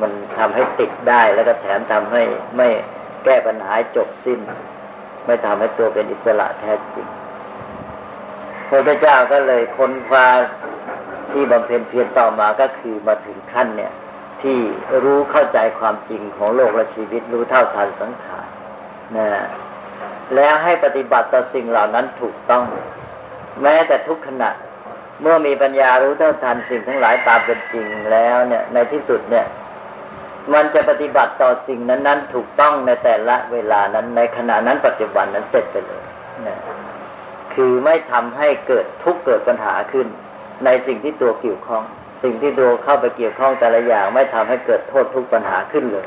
มันทำให้ติดได้แล้วก็แถมทำให้ไม่แก้ปัญหาจบสิ้น ไม่ทำให้ตัวเป็นอิสระแท้จริงพระพุทธเจ้าก็เลยค้นคว้าที่บำเพ็ญเพียรต่อมาก็คือมาถึงขั้นเนี่ย ที่รู้เข้าใจความจริงของโลกและชีวิตรู้เท่าทันสังขารนะแล้วให้ปฏิบัติต่อสิ่งเหล่านั้นถูกต้อง แม้แต่ทุกขณะ เมื่อมีปัญญารู้เท่าทันสิ่งทั้งหลายตามเป็นจริงแล้วเนี่ย ในที่สุดเนี่ย มันจะปฏิบัติต่อสิ่งนั้นๆ ถูกต้องในแต่ละเวลานั้น ในขณะนั้นปัจจุบันนั้นเสร็จไปเลยนะคือไม่ทำให้เกิดทุกข์เกิดปัญหาขึ้น ในสิ่งที่ตัวเกี่ยวข้อง สิ่งที่ดูเข้าไปเกี่ยวข้องแต่ละอย่างไม่ทำให้เกิดโทษทุกปัญหาขึ้นเลย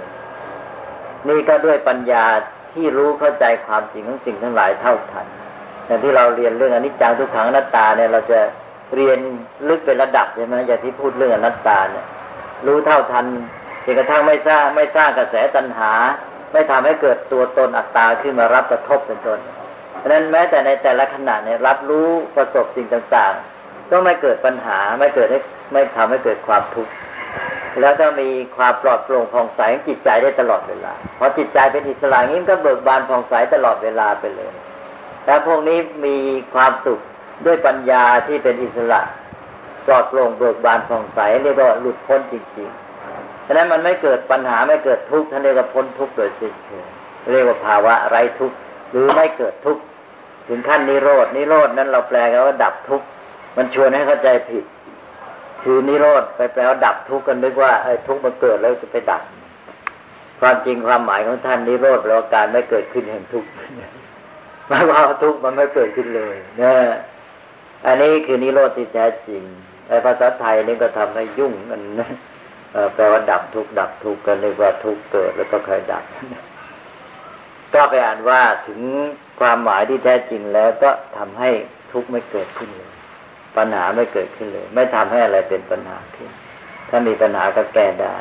นี่ก็ด้วยปัญญาที่รู้เข้าใจความจริงของสิ่งทั้งหลายเท่าทันอย่างที่เราเรียนเรื่องอนิจจังทุกขังอนัตตาเนี่ยเราจะเรียนลึกเป็นระดับใช่ไหมอย่างที่พูดเรื่องอนัตตาเนี่ยรู้เท่าทันจนกระทั่งไม่สร้างไม่สร้างกระแสตัณหา ไม่ทำให้เกิดตัวตนอัตตาขึ้นมารับกระทบเป็นต้นเพราะนั้นแม้แต่ในแต่ละขณะเนี่ยรับรู้ประสบสิ่งต่างๆ ก็ไม่เกิดปัญหาไม่เกิดให ไม่ทำให้เกิดความทุกข์แล้วก็มีความปลอดโปร่งผ่องใสจิตใจได้ตลอดเวลาพอจิตใจเป็นอิสระงี้ก็เบิกบานผ่องใสตลอดเวลาไปเลยแต่พวกนี้มีความสุขด้วยปัญญาที่เป็นอิสระปลอดโปร่งเบิกบานผ่องใสเรียกว่าหลุดพ้นจริงๆฉะนั้นมันไม่เกิดปัญหาไม่เกิดทุกข์ท่านเรียกว่าพ้นทุกข์โดยสิ้นเชิงเรียกว่าภาวะไร้ทุกข์หรือไม่เกิดทุกข์ถึงขั้นนิโรดนิโรดนั้นเราแปลกันว่าดับทุกข์มันชวนให้เข้าใจผิด คือนิโรธไปแปลว่าดับทุกข์กันนึกว่าไอ้ทุกข์มันเกิดแล้วจะไปดับ ความจริงความหมายของท่านนิโรธแปลว่าการไม่เกิดขึ้นแห่งทุกข์หมายว่าทุกข์มันไม่เกิดขึ้นเลยนะอันนี้คือนิโรธที่แท้จริงไอ้ภาษาไทยนี่ก็ทำให้ยุ่งกันนะแปลว่าดับทุกข์ดับทุกข์กันนึกว่าทุกข์เกิดแล้วก็เคยดับ ก็ไปอ่านว่าถึงความหมายที่แท้จริงแล้วก็ทำให้ทุกข์ไม่เกิดขึ้นเลย ปัญหาไม่เกิดขึ้นเลย ไม่ทำให้อะไรเป็นปัญหาขึ้นถ้ามีปัญหาก็แก้ได้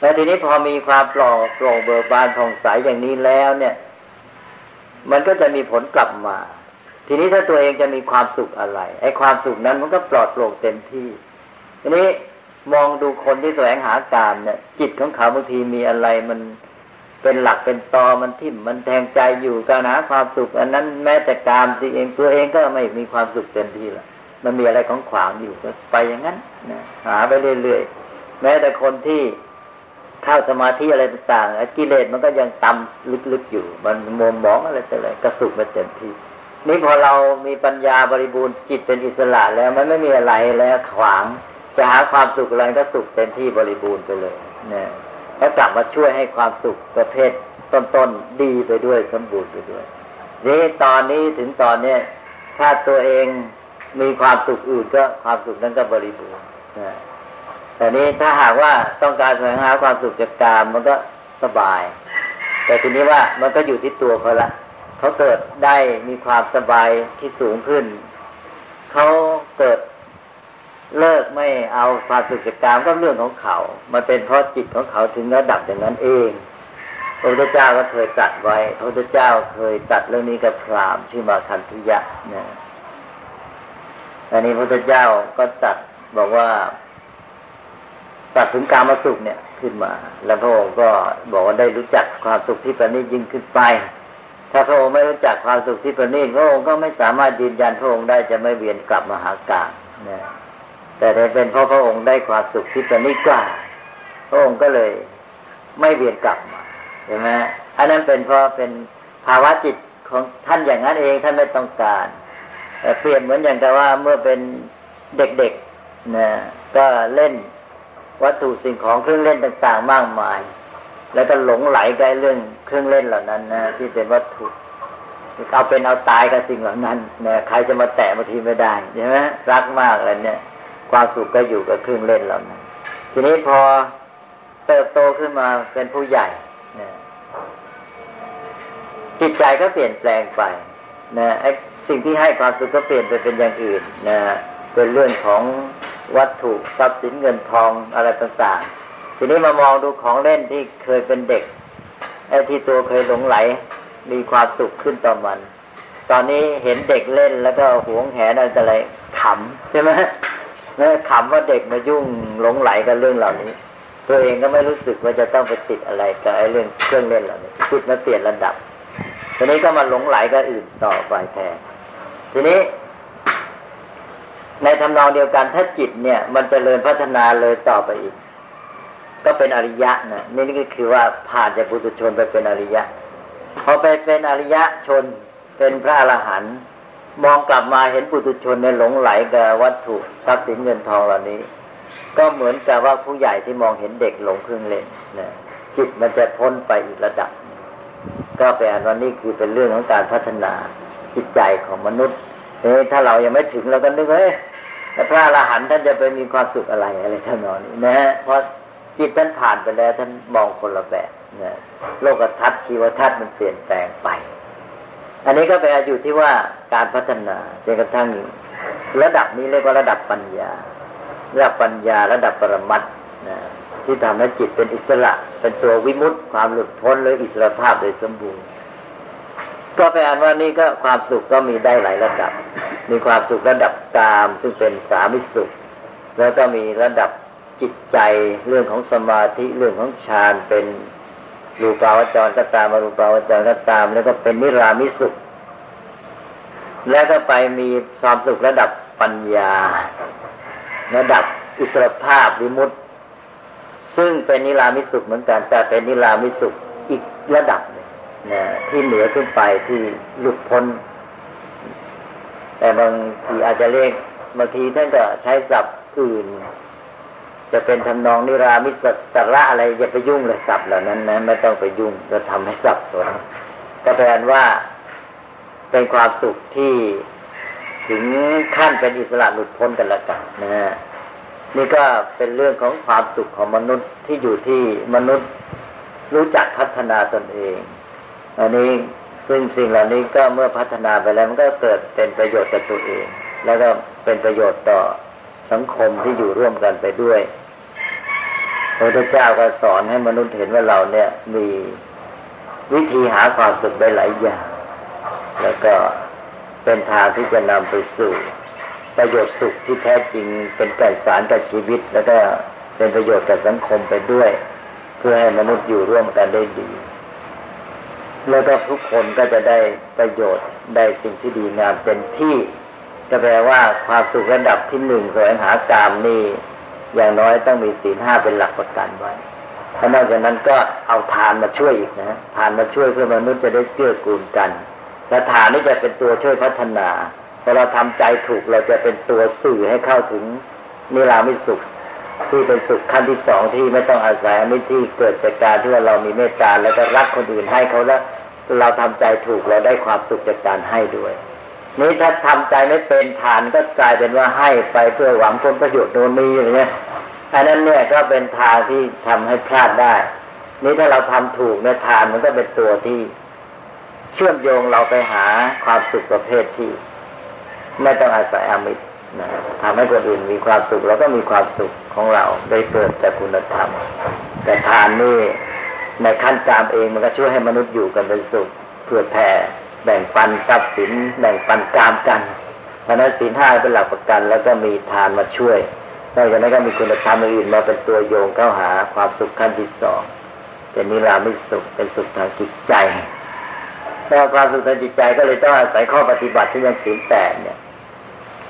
แล้วทีนี้พอมีความปลอดโปร่งเบิกบานผ่องใสอย่างนี้แล้วเนี่ย มันก็จะมีผลกลับมา ทีนี้ถ้าตัวเองจะมีความสุขอะไร ไอ้ความสุขนั้นมันก็ปลอดโปร่งเต็มที่ทีนี้มองดูคนที่แสวงหาการเนี่ย จิตของเขาบางทีมีอะไรมันเป็นหลักเป็นตอมันทิ่มมันแทงใจอยู่การหาความสุข อันนั้นแม้แต่กามที่เองตัวเองก็ไม่มีความสุขเต็มที่ละ มันมีอะไรของขวางอยู่ก็ไปอย่างนั้นนะหาไปเรื่อยๆแม้แต่คนที่เข้าสมาธิอะไรต่างๆกิเลสมันก็ยังตำลึกๆอยู่ มันมัวมองอะไรต่ออะไรกระสุกม่เต็มที่นี่พอเรามีปัญญาบริบูรณ์จิตเป็นอิสระแล้วมันไม่มีอะไรแล้วขวาง จะหาความสุขอะไรก็สุขเต็มที่บริบูรณ์ไปเลยเนี่ยแล้วกลับมาช่วยให้ความสุขประเภทต้นๆดีไปด้วยสมบูรณ์ไปด้วยนี่ตอนนี้ถึงตอนเนี้ยถ้าตัวเอง มีความสุขอื่นก็ความสุขนั้นก็บริบูรณ์แต่นี้ถ้าหากว่าต้องการแสวงหาความสุขจากกามมันก็สบาย แต่ทีนี้ว่ามันก็อยู่ที่ตัวเขาละเขาเกิดได้มีความสบายที่สูงขึ้น เขาเกิดเลิกไม่เอาความสุขจากกามก็เรื่องของเขา มันเป็นเพราะจิตของเขาถึงระดับอย่างนั้นเอง พระพุทธเจ้าก็เคยตัดไว้ พระพุทธเจ้าเคยตัดเรื่องนี้กับพรามชื่อมาคันธุยะเนี่ย อันนี้พระพุทธเจ้าก็ตัดบอกว่าตัดถึงการมาสุขเนี่ยขึ้นมา แล้วพระองค์ก็บอกว่าได้รู้จักความสุขที่ประณีตยิ่งขึ้นไป ถ้าพระองค์ไม่รู้จักความสุขที่ประณีตพระองค์ก็ไม่สามารถยืนยันพระองค์ได้จะไม่เวียนกลับมาหากามนะแต่ได้เป็นเพราะพระองค์ได้ความสุขที่ประณีตกว่าพระองค์ก็เลยไม่เวียนกลับมาเห็นไหมอันนั้นเป็นเพราะเป็นภาวะจิตของท่านอย่างนั้นเองท่านไม่ต้องการ เปรียบเหมือนอย่างกับว่าเมื่อเป็นเด็กๆนะก็เล่นวัตถุสิ่งของเครื่องเล่นต่างๆมากมาย แล้วก็หลงไหลกับเรื่องเครื่องเล่นเหล่านั้นนะที่เป็นวัตถุเอาเป็นเอาตายกับสิ่งเหล่านั้นนะใครจะมาแตะบางทีไม่ได้ใช่ไหมรักมากอะไรเนี่ย ความสุขก็อยู่กับเครื่องเล่นเหล่านั้น ทีนี้พอเติบโตขึ้นมาเป็นผู้ใหญ่นะจิตใจก็เปลี่ยนแปลงไปนะไอ้ สิ่งที่ให้ความสุขก็เปลี่ยนไปเป็นอย่างอื่นนะเป็นเรื่องของวัตถุทรัพย์สินเงินทองอะไรต่างๆ ทีนี้มามองดูของเล่นที่เคยเป็นเด็กไอ้ที่ตัวเคยหลงไหล มีความสุขขึ้นต่อมัน ตอนนี้เห็นเด็กเล่นแล้วก็หวงแหนอะไรขำใช่ไหมนี่ยขำว่าเด็กมายุ่งหลงไหลกับเรื่องเหล่านี้ ตัวเองก็ไม่รู้สึกว่าจะต้องไปติดอะไรกับไอ้เรื่องเครื่องเล่นเหล่านี้จิตมาเปลี่ยนระดับทีนี้ก็มาหลงไหลกับอื่นต่อไปแทน ทีนี้ ในทำนองเดียวกันถ้าจิตเนี่ย มันจเจริญพัฒนาเลยต่อไปอีก ก็เป็นอริยะนะนี่นี่ก็คือว่าผ่านจากปุถุชนไปเป็นอริยะ พอไปเป็นอริยะชนเป็นพระอรหันต์มองกลับมาเห็นปุถุชนในหลงไหลกับวัตถุทรัพย์สินเงินทองเหล่านี้ ก็เหมือนกับว่าผู้ใหญ่ที่มองเห็นเด็กหลงเครื่องเล่นนะจิตมันจะพ้นไปอีกระดับ ก็แปลว่านี่คือเป็นเรื่องของการพัฒนา จิตใจของมนุษย์เอ้ถ้าเรายังไม่ถึงเราก็นึกเฮ้ยพระอรหันต์ท่านจะไปมีความสุขอะไรอะไรท่านนอนนี้นะฮะเพราะจิตท่านผ่านไปแล้วท่านมองคนละแบบนะโลกทัศน์ชีวทัศน์มันเปลี่ยนแปลงไป อันนี้ก็เป็นอยู่ที่ว่าการพัฒนาจนกระทั่งระดับนี้เรียกว่าระดับปัญญา ระดับปัญญาระดับปรมัตนะที่ทำให้จิตเป็นอิสระ เป็นตัววิมุตติความหลุดพ้นหรืออิสระภาพโดยสมบูรณ์ ก็ไปอ่านว่านี่ก็ความสุขก็มีได้หลายระดับ มีความสุขระดับกามซึ่งเป็นสามิสุข แล้วก็มีระดับจิตใจเรื่องของสมาธิเรื่องของฌานเป็นรูปาวจรก็ตามอรูปาวจรก็ตาม แล้วก็เป็นนิรามิสุข แล้วก็ไปมีความสุขระดับปัญญา ระดับอิสรภาพวิมุตติซึ่งเป็นนิรามิสุขเหมือนกันแต่เป็นนิรามิสุขอีกระดับ ที่เหนือขึ้นไปที่หลุดพ้น แต่บางทีอาจจะเรียกบางทีท่านก็ใช้ศัพท์อื่น จะเป็นทำนองนิรามิสตระอะไรอย่าไปยุ่งเลยศัพท์เหล่านั้นนะไม่ต้องไปยุ่งจะทำให้สับสนก็แปลว่าเป็นความสุขที่ถึงขั้นเป็นอิสระหลุดพ้นกันล้วกันนะฮะนี่ก็เป็นเรื่องของความสุขของมนุษย์ที่อยู่ที่มนุษย์รู้จักพัฒนาตนเอง อันนี้ซึ่งสิ่งเหล่านี้ก็เมื่อพัฒนาไปแล้วมันก็เกิดเป็นประโยชน์กับตัวเอง แล้วก็เป็นประโยชน์ต่อสังคมที่อยู่ร่วมกันไปด้วยพระพุทธเจ้าก็สอนให้มนุษย์เห็นว่าเราเนี่ยมีวิธีหาความสุขได้หลายอย่าง แล้วก็เป็นทางที่จะนำไปสู่ ประโยชน์สุขที่แท้จริงเป็นไก่สารกับชีวิต แล้วก็เป็นประโยชน์กับสังคมไปด้วย เพื่อให้มนุษย์อยู่ร่วมกันได้ดี แล้วก็ทุกคนก็จะได้ประโยชน์ได้สิ่งที่ดีงามเป็นที่ก็แปลว่าความสุขระดับที่หนึ่งแสวงหากามนี่อย่างน้อยต้องมีศีลห้าเป็นหลักประกันไว้ถ้านอกจากนั้นก็เอาทานมาช่วยอีกนะทานมาช่วยเพื่อมนุษย์จะได้เกื้อกูลกันและทานนี่จะเป็นตัวช่วยพัฒนาพอเราทำใจถูกเราจะเป็นตัวสื่อให้เข้าถึงนิรามิสุข ที่เป็นสุขขั้นที่สองที่ไม่ต้องอาศัยอมิตรที่เกิดจากการที่ว่าเรามีเมตตาแล้วก็รักคนอื่นให้เขาแล้ว เราทำใจถูกเราได้ความสุขจากการให้ด้วย นี้ถ้าทำใจไม่เป็นทานก็กลายเป็นว่าให้ไปเพื่อหวังผลประโยชน์โน่นนี้อย่างเงี้ยอันนั้นเนี่ยก็เป็นทางที่ทำให้พลาดได้ นี่ถ้าเราทำถูกเนี่ยทานมันก็เป็นตัวที่ เชื่อมโยงเราไปหาความสุขประเภทที่ ไม่ต้องอาศัยอามิตรนะทำให้คนอื่นมีความสุขเราก็มีความสุขของเราได้เกิดจากคุณธรรมแต่ทานนี่ ในขั้นกามเองมันก็ช่วยให้มนุษย์อยู่กันเป็นสุขเพื่อแผ่แบ่งปันทรัพย์สินแบ่งปันกามกันเพราะนั้นสินห้าเป็นหลักประกัน แล้วก็มีทานมาช่วยนอกจากนั้นก็มีคุณธรรมอื่นมาเป็นตัวโยงเข้าหาความสุขขั้นที่สองเป็นนิรามิสุขเป็นสุขทางจิตใจแล้วความสุขทางจิตใจก็เลยต้องอาศัยข้อปฏิบัติที่ยังศีลแปดเนี่ย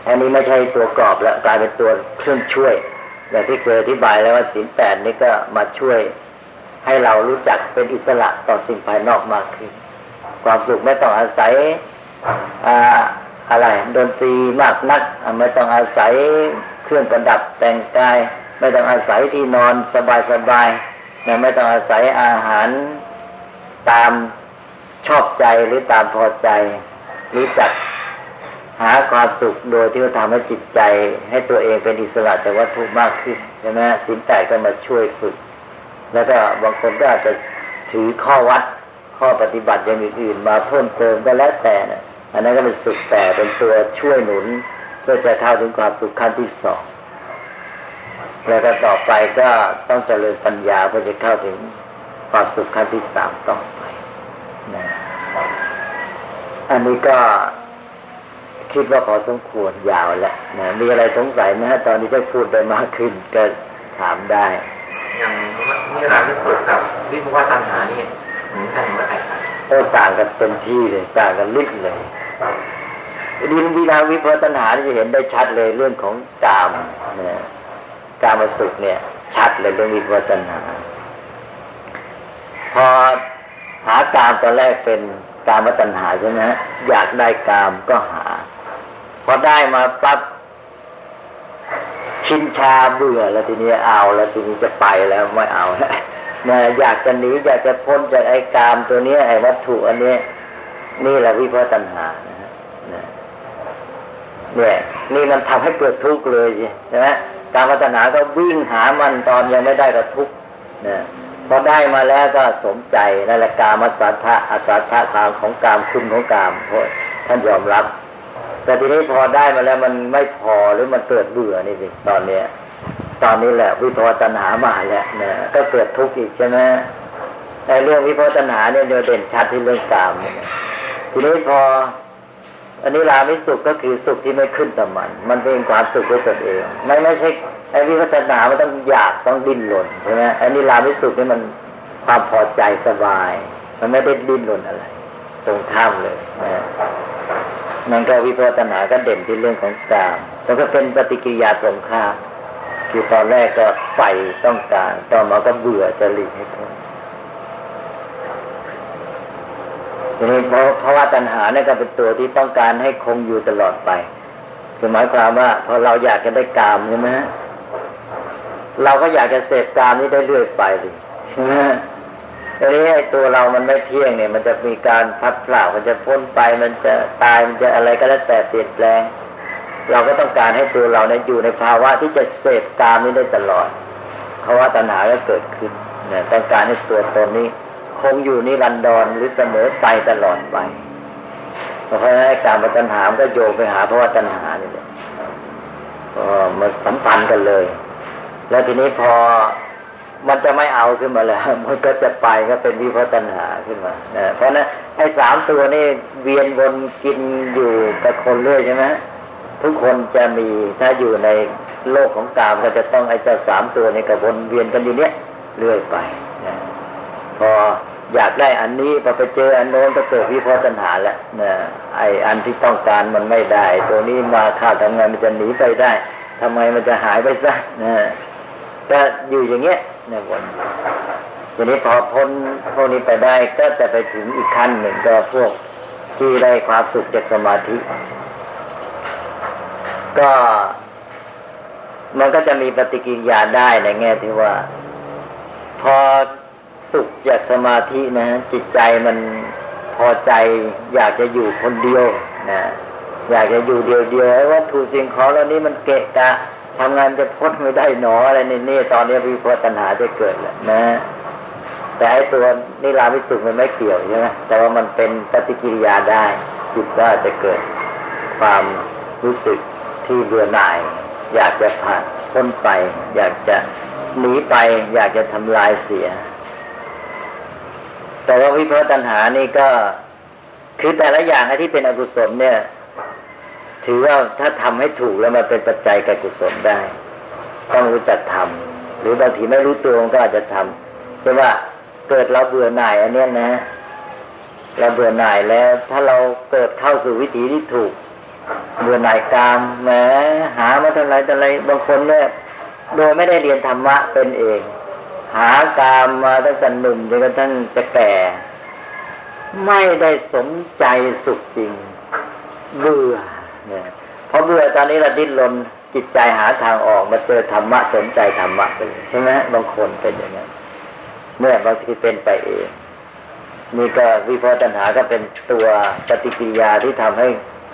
อันนี้ไม่ใช่ตัวกรอบแล้วกลายเป็นตัวเครื่องช่วยอย่างที่เคยอธิบายแล้วว่าศีลแปดนี้ก็มาช่วย ให้เรารู้จักเป็นอิสระต่อสิ่งภายนอกมากขึ้น ความสุขไม่ต้องอาศัยอะไรดนตรีมากนัก ไม่ต้องอาศัยเครื่องประดับแต่งกาย ไม่ต้องอาศัยที่นอนสบายๆไม่ต้องอาศัยอาหารตามชอบใจหรือตามพอใจ รู้จักหาความสุขโดยที่จะทำให้จิตใจ ให้ตัวเองเป็นอิสระจากวัตถุมากขึ้นใช่ไหมสินแปดก็มาช่วยฝึก แล้วก็บางคนก็อาจจะถือข้อวัด ข้อปฏิบัติอย่างอื่นมาเพิ่มเติมก็แล้วแต่นะอันนั้นก็เป็นสุขแต่เป็นตัวช่วยหนุน เพื่อจะเข้าถึงความสุขขั้นที่สองแล้วก็ต่อไปก็ต้องเจริญปัญญาเพื่อจะเข้าถึงความสุขขั้นที่สามต่อไปนะอันนี้ก็คิดว่าพอสมควรยาวแล้วนะมีอะไรสงสัยไหมฮะตอนนี้จะพูดไปมากขึ้นก็ถามได้อย่าง นิรามิสุขกับวิภวตัณหานี่เหมือนกันหรือแตกต่างโอ้ต่างกันเต็มที่เลยต่างกันลิบเลยดินวิราวิภวตัณหาจะเห็นได้ชัดเลยเรื่องของกามนะกามสุขเนี่ย ชัดเลยเรื่องวิภวตัณหาพอหากามตอนแรกเป็นกามตัณหาใช่ไหมอยากได้กามก็หา พอได้มาปั๊บ ชินชาเบื่อแล้วทีนี้เอาแล้วทีนี้จะไปแล้วไม่เอาแล้วนะอยากจะหนีอยากจะพ้นจากไอ้กามตัวนี้ไอ้วัตถุอันนี้นี่แหละวิพตัณหานะฮะเนี่ย นี่มันทำให้เกิดทุกข์เลยใช่ไหมการพัฒนาก็วิ่งหามันตอนยังไม่ได้ก็ทุกข์นะพอได้มาแล้วก็สมใจนั่นแหละกามาสัทธะอสัทธะทางของกามคุณของกามเพราะท่านยอมรับ แต่ทีนี้พอได้มาแล้วมันไม่พอหรือมันเกิดเบื่อนี่สิตอนเนี้ย ตอนนี้แหละวิพตัณหามาแล้วนี่ยก็เกิดทุกข์อีกใช่ไหมในเรื่องวิพตัณหาเนี่ยเดียวเด่นชัดที่เรื่องกามทีนี้พออันนี้ลามิสุขก็คือสุขที่ไม่ขึ้นต่อมัน มันเป็นความสุขด้วยตนเอง ไม่ไม่ใช่ไอ้วิปัสสนามันต้องอยากต้องดิ้นรนใช่ไหมอันนี้ลามิสุขนี่มันความพอใจสบาย มันไม่ได้ดิ้นรนอะไร ตรงข้ามเลยนะ มันก็วิปัสสนาก็เด่นที่เรื่องของกามแล้วก็เป็นปฏิกิริยาตรงข้ามคือตอนแรกก็ใฝ่ต้องการตอนมาก็เบื่อจะหลีกให้พ้นทีนี้เพราะเพราะว่าตัณหาเนี่ยก็เป็นตัวที่ต้องการให้คงอยู่ตลอดไปคือหมายความว่า พอเราอยากจะได้กามใช่ไหมเราก็อยากจะเสพกามนี้ได้เรื่อยไปสิใช่ไหม ทีนี้ไอ้ตัวเรามันไม่เที่ยงเนี่ย มันจะมีการพัดเปล่ามันจะพ้นไป มันจะตาย มันจะอะไรก็แล้วแต่เปลี่ยนแปลง เราก็ต้องการให้ตัวเราเนี่ยอยู่ในภาวะที่จะเสพกามนี้ได้ตลอด เพราะว่าตัณหาก็เกิดขึ้นเนี่ยต้องการให้ตัวตนนี้คงอยู่นิรันดรหรือเสมอไปตลอดไป เพราะฉะนั้นการมาตัณหามันก็โยงไปหาเพราะว่าตัณหานี่แหละมันสัมพันธ์กันเลย แล้วทีนี้พอ มันจะไม่เอาขึ้นมาแล้วมันก็จะไปก็เป็นวิพัฒนาขึ้นมาเพราะนั้นไอ้สามตัวนี่เวียนวนกินอยู่กับคนเรื่อยใช่ไหมทุกคนจะมีถ้าอยู่ในโลกของกามก็จะต้องไอ้เจ้าสามตัวนี้กับวนเวียนกันอยู่เนี้ยเรื่อยไปนะพออยากได้อันนี้พอไปเจออันโน้นก็เกิดวิพตัญหาแล้วนะไออันที่ต้องการมันไม่ได้ ตัวนี้มาข้าทำงานมันจะหนีไปได้ทำไมมันจะหายไปซะนะก็อยู่อย่างเงี้ย นะวนทีนี้พอพ้นพวกนี้ไปได้ก็จะไปถึงอีกขั้นหนึ่งก็พวกที่ได้ความสุขจากสมาธิ ก็มันก็จะมีปฏิกิริยาได้ในแง่ที่ว่า พอสุขจากสมาธินะจิตใจมันพอใจ อยากจะอยู่คนเดียวนะอยากจะอยู่เดียวเดียววัตถุสิ่งของเหล่านี้มันเกะกะ ทำงานจะพ้นไม่ได้หนออะไรนี่นี่ตอนนี้วิพตัญหาจะเกิดแหละนะ แต่ไอ้ตัวนิรามิสุขมันไม่เกี่ยวใช่ไหมแต่ว่ามันเป็นปฏิกิริยาได้ จิตก็จะเกิดความรู้สึกที่เบื่อหน่าย อยากจะผ่านพ้นไป อยากจะหนีไป อยากจะทำลายเสีย แต่ว่าวิพตัญหานี่ก็คือแต่ละอย่างที่เป็นอกุศลเนี่ย ถือว่าถ้าทำให้ถูกแล้วมันเป็นปัจจัยแก่กุศลได้ ต้องรู้จักทำหรือบางทีไม่รู้ตัวมันก็อาจจะทำเช่นว่าเกิดเราเบื่อหน่ายอันเนี้ยนะ เราเบื่อหน่ายแล้ว ถ้าเราเกิดเข้าสู่วิถีที่ถูก เบื่อหน่ายกามแหมหามาเท่าไรเท่าไรบางคนเนี่ยโดยไม่ได้เรียนธรรมะเป็นเอง หากามมาตั้งแต่หนุ่มจนกระทั่งจะแก่ ไม่ได้สนใจสุขจริง เบื่อ เนี่ยพอเบื่อตอนนี้เราดิ้นรนจิตใจหาทางออกมาเจอธรรมะสนใจธรรมะไปใช่ไหมบางคนเป็นอย่างนั้นเนี่ยบางทีเป็นไปเองนี่ก็วิพาตัญหาก็เป็นตัวปฏิกิริยาที่ทำให้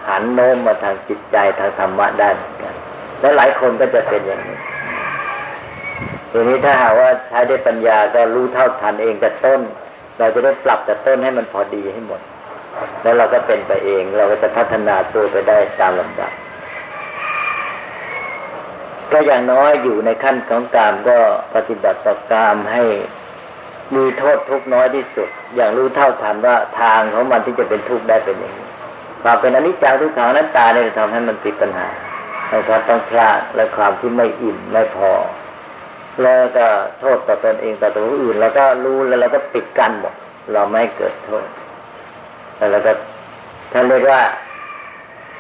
หันโน้มมาทางจิตใจทางธรรมะได้เหมือนกันและหลายคนก็จะเป็นอย่างนี้ทีนี้ถ้าหากว่าใช้ได้ปัญญาก็รู้เท่าทันเองแต่ต้น เราจะได้ปรับแต่ต้นให้มันพอดีให้หมด แล้วเราก็เป็นไปเอง เราก็จะพัฒนาตัวไปได้ตามลำดับก็อย่างน้อยอยู่ในขั้นของกามก็ปฏิบัติต่อกามให้มีโทษทุกน้อยที่สุด อย่างรู้เท่าทันว่าทางของมันที่จะเป็นทุกข์ได้เป็นอย่างนี้ความเป็นอนิจจังทุกขังนั้นตาเนี่ยทำให้มันติดปัญหาแล้วต้องพลาดและความที่ไม่อิ่มไม่พอ แล้วก็โทษต่อตนเองต่อตัวอื่น แล้วก็รู้แล้วเราก็ปิดกั้นหมดเราไม่เกิดโทษ แล้วก็ท่านเรียกว่า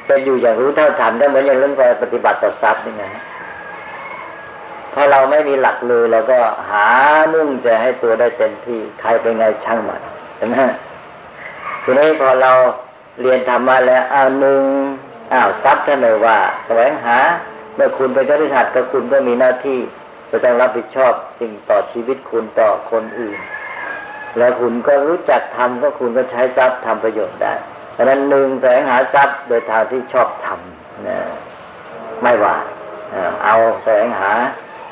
จะอยู่อย่างรู้เท่าทันก็เหมือนอย่างเรื่องการปฏิบัติต่อทรัพย์นี่ไงถ้าเราไม่มีหลักเลยเราก็หานุ่งจะให้ตัวได้เต็มที่ใครเป็นไงช่างมันเห็นไหมทีนี้พอเราเรียนธรรมะแล้วอ้าวหนึ่งอ้าวทรัพย์ท่านเลยว่าแสวงหาเมื่อคุณเป็นเจ้าหน้าที่ก็คุณก็มีหน้าที่จะต้องรับผิดชอบสิ่งต่อชีวิตคุณต่อคนอื่น แล้วคุณก็รู้จักทำก็คุณก็ใช้ทรัพย์ทำประโยชน์ได้เพราะนั้นหนึ่งแสวงหาทรัพย์โดยทางที่ชอบทำนะไม่ว่าเอาแสวงหา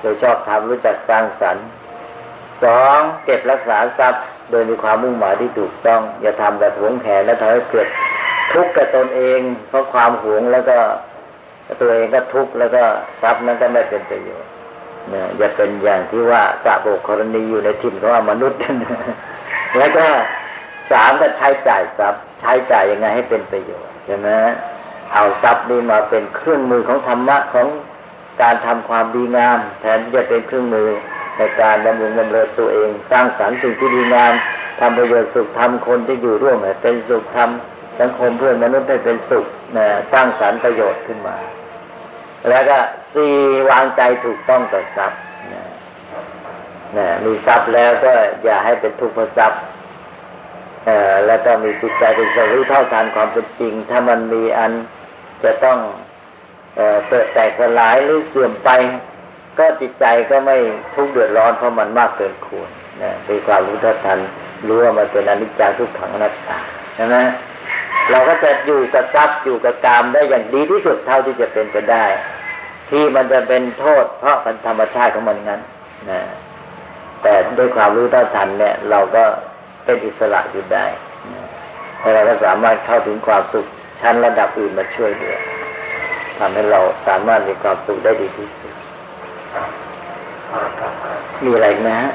โดยชอบทำรู้จักสร้างสรรค์สองเก็บรักษาทรัพย์ โดยมีความมุ่งหมายที่ถูกต้อง อย่าทำแบบหวงแหนและทำให้เกิดทุกข์กับตนเอง เพราะความหวงแล้วก็ตัวเองก็ทุกข์แล้วก็ทรัพย์นั้นก็ไม่เป็นประโยชน์ นี่ยอย่าเป็นอย่างที่ว่าสาโบกรณีอยู่ในถิ่นของมนุษย์ แล้วก็สามก็ใช้จ่ายทรัพย์ใช้จ่ายยังไงให้เป็นประโยชน์ใช่ไหมเอาทรัพย์นี้มาเป็นเครื่องมือของธรรมะของการทำความดีงาม แทนที่จะเป็นเครื่องมือในการดำรงดำเนินตัวเอง สร้างสรรค์สิ่งที่ดีงามทำประโยชน์สุขทำคนที่อยู่ร่วมให้เป็นสุขทำสังคมเพื่อนมนุษย์ให้เป็นสุขนะสร้างสรรค์ประโยชน์ขึ้นมา แล้วก็สี่วางใจถูกต้องต่อทรัพย์นะมีทรัพย์แล้วก็อย่าให้เป็นทุกข์เพราะทรัพย์แล้วก็มีจิตใจเป็นสรู้เท่าทานความเป็นจริง ถ้ามันมีอันจะต้องเกิดแตกสลายหรือเสื่อมไป ก็จิตใจก็ไม่ทุกข์เดือดร้อนเพราะมันมากเกินควรนะมีความรู้เท่าทันรู้ว่ามันเป็นอนิจจาทุกขังอนัตตาใช่ไหม เราก็จะอยู่กับทรัพย์อยู่กับกามได้อย่างดีที่สุดเท่าที่จะเป็นไปได้ ที่มันจะเป็นโทษ เพราะเป็นธรรมชาติของมันงั้นนะแต่ด้วยความรู้เท่าทันเนี่ย เราก็เป็นอิสระอยู่ได้นะแล้วเราก็สามารถเข้าถึงความสุขชั้นระดับอื่นมาช่วยเหลือทำให้เราสามารถมีความสุขได้ดีที่สุดมีอะไรอีกไหมฮะ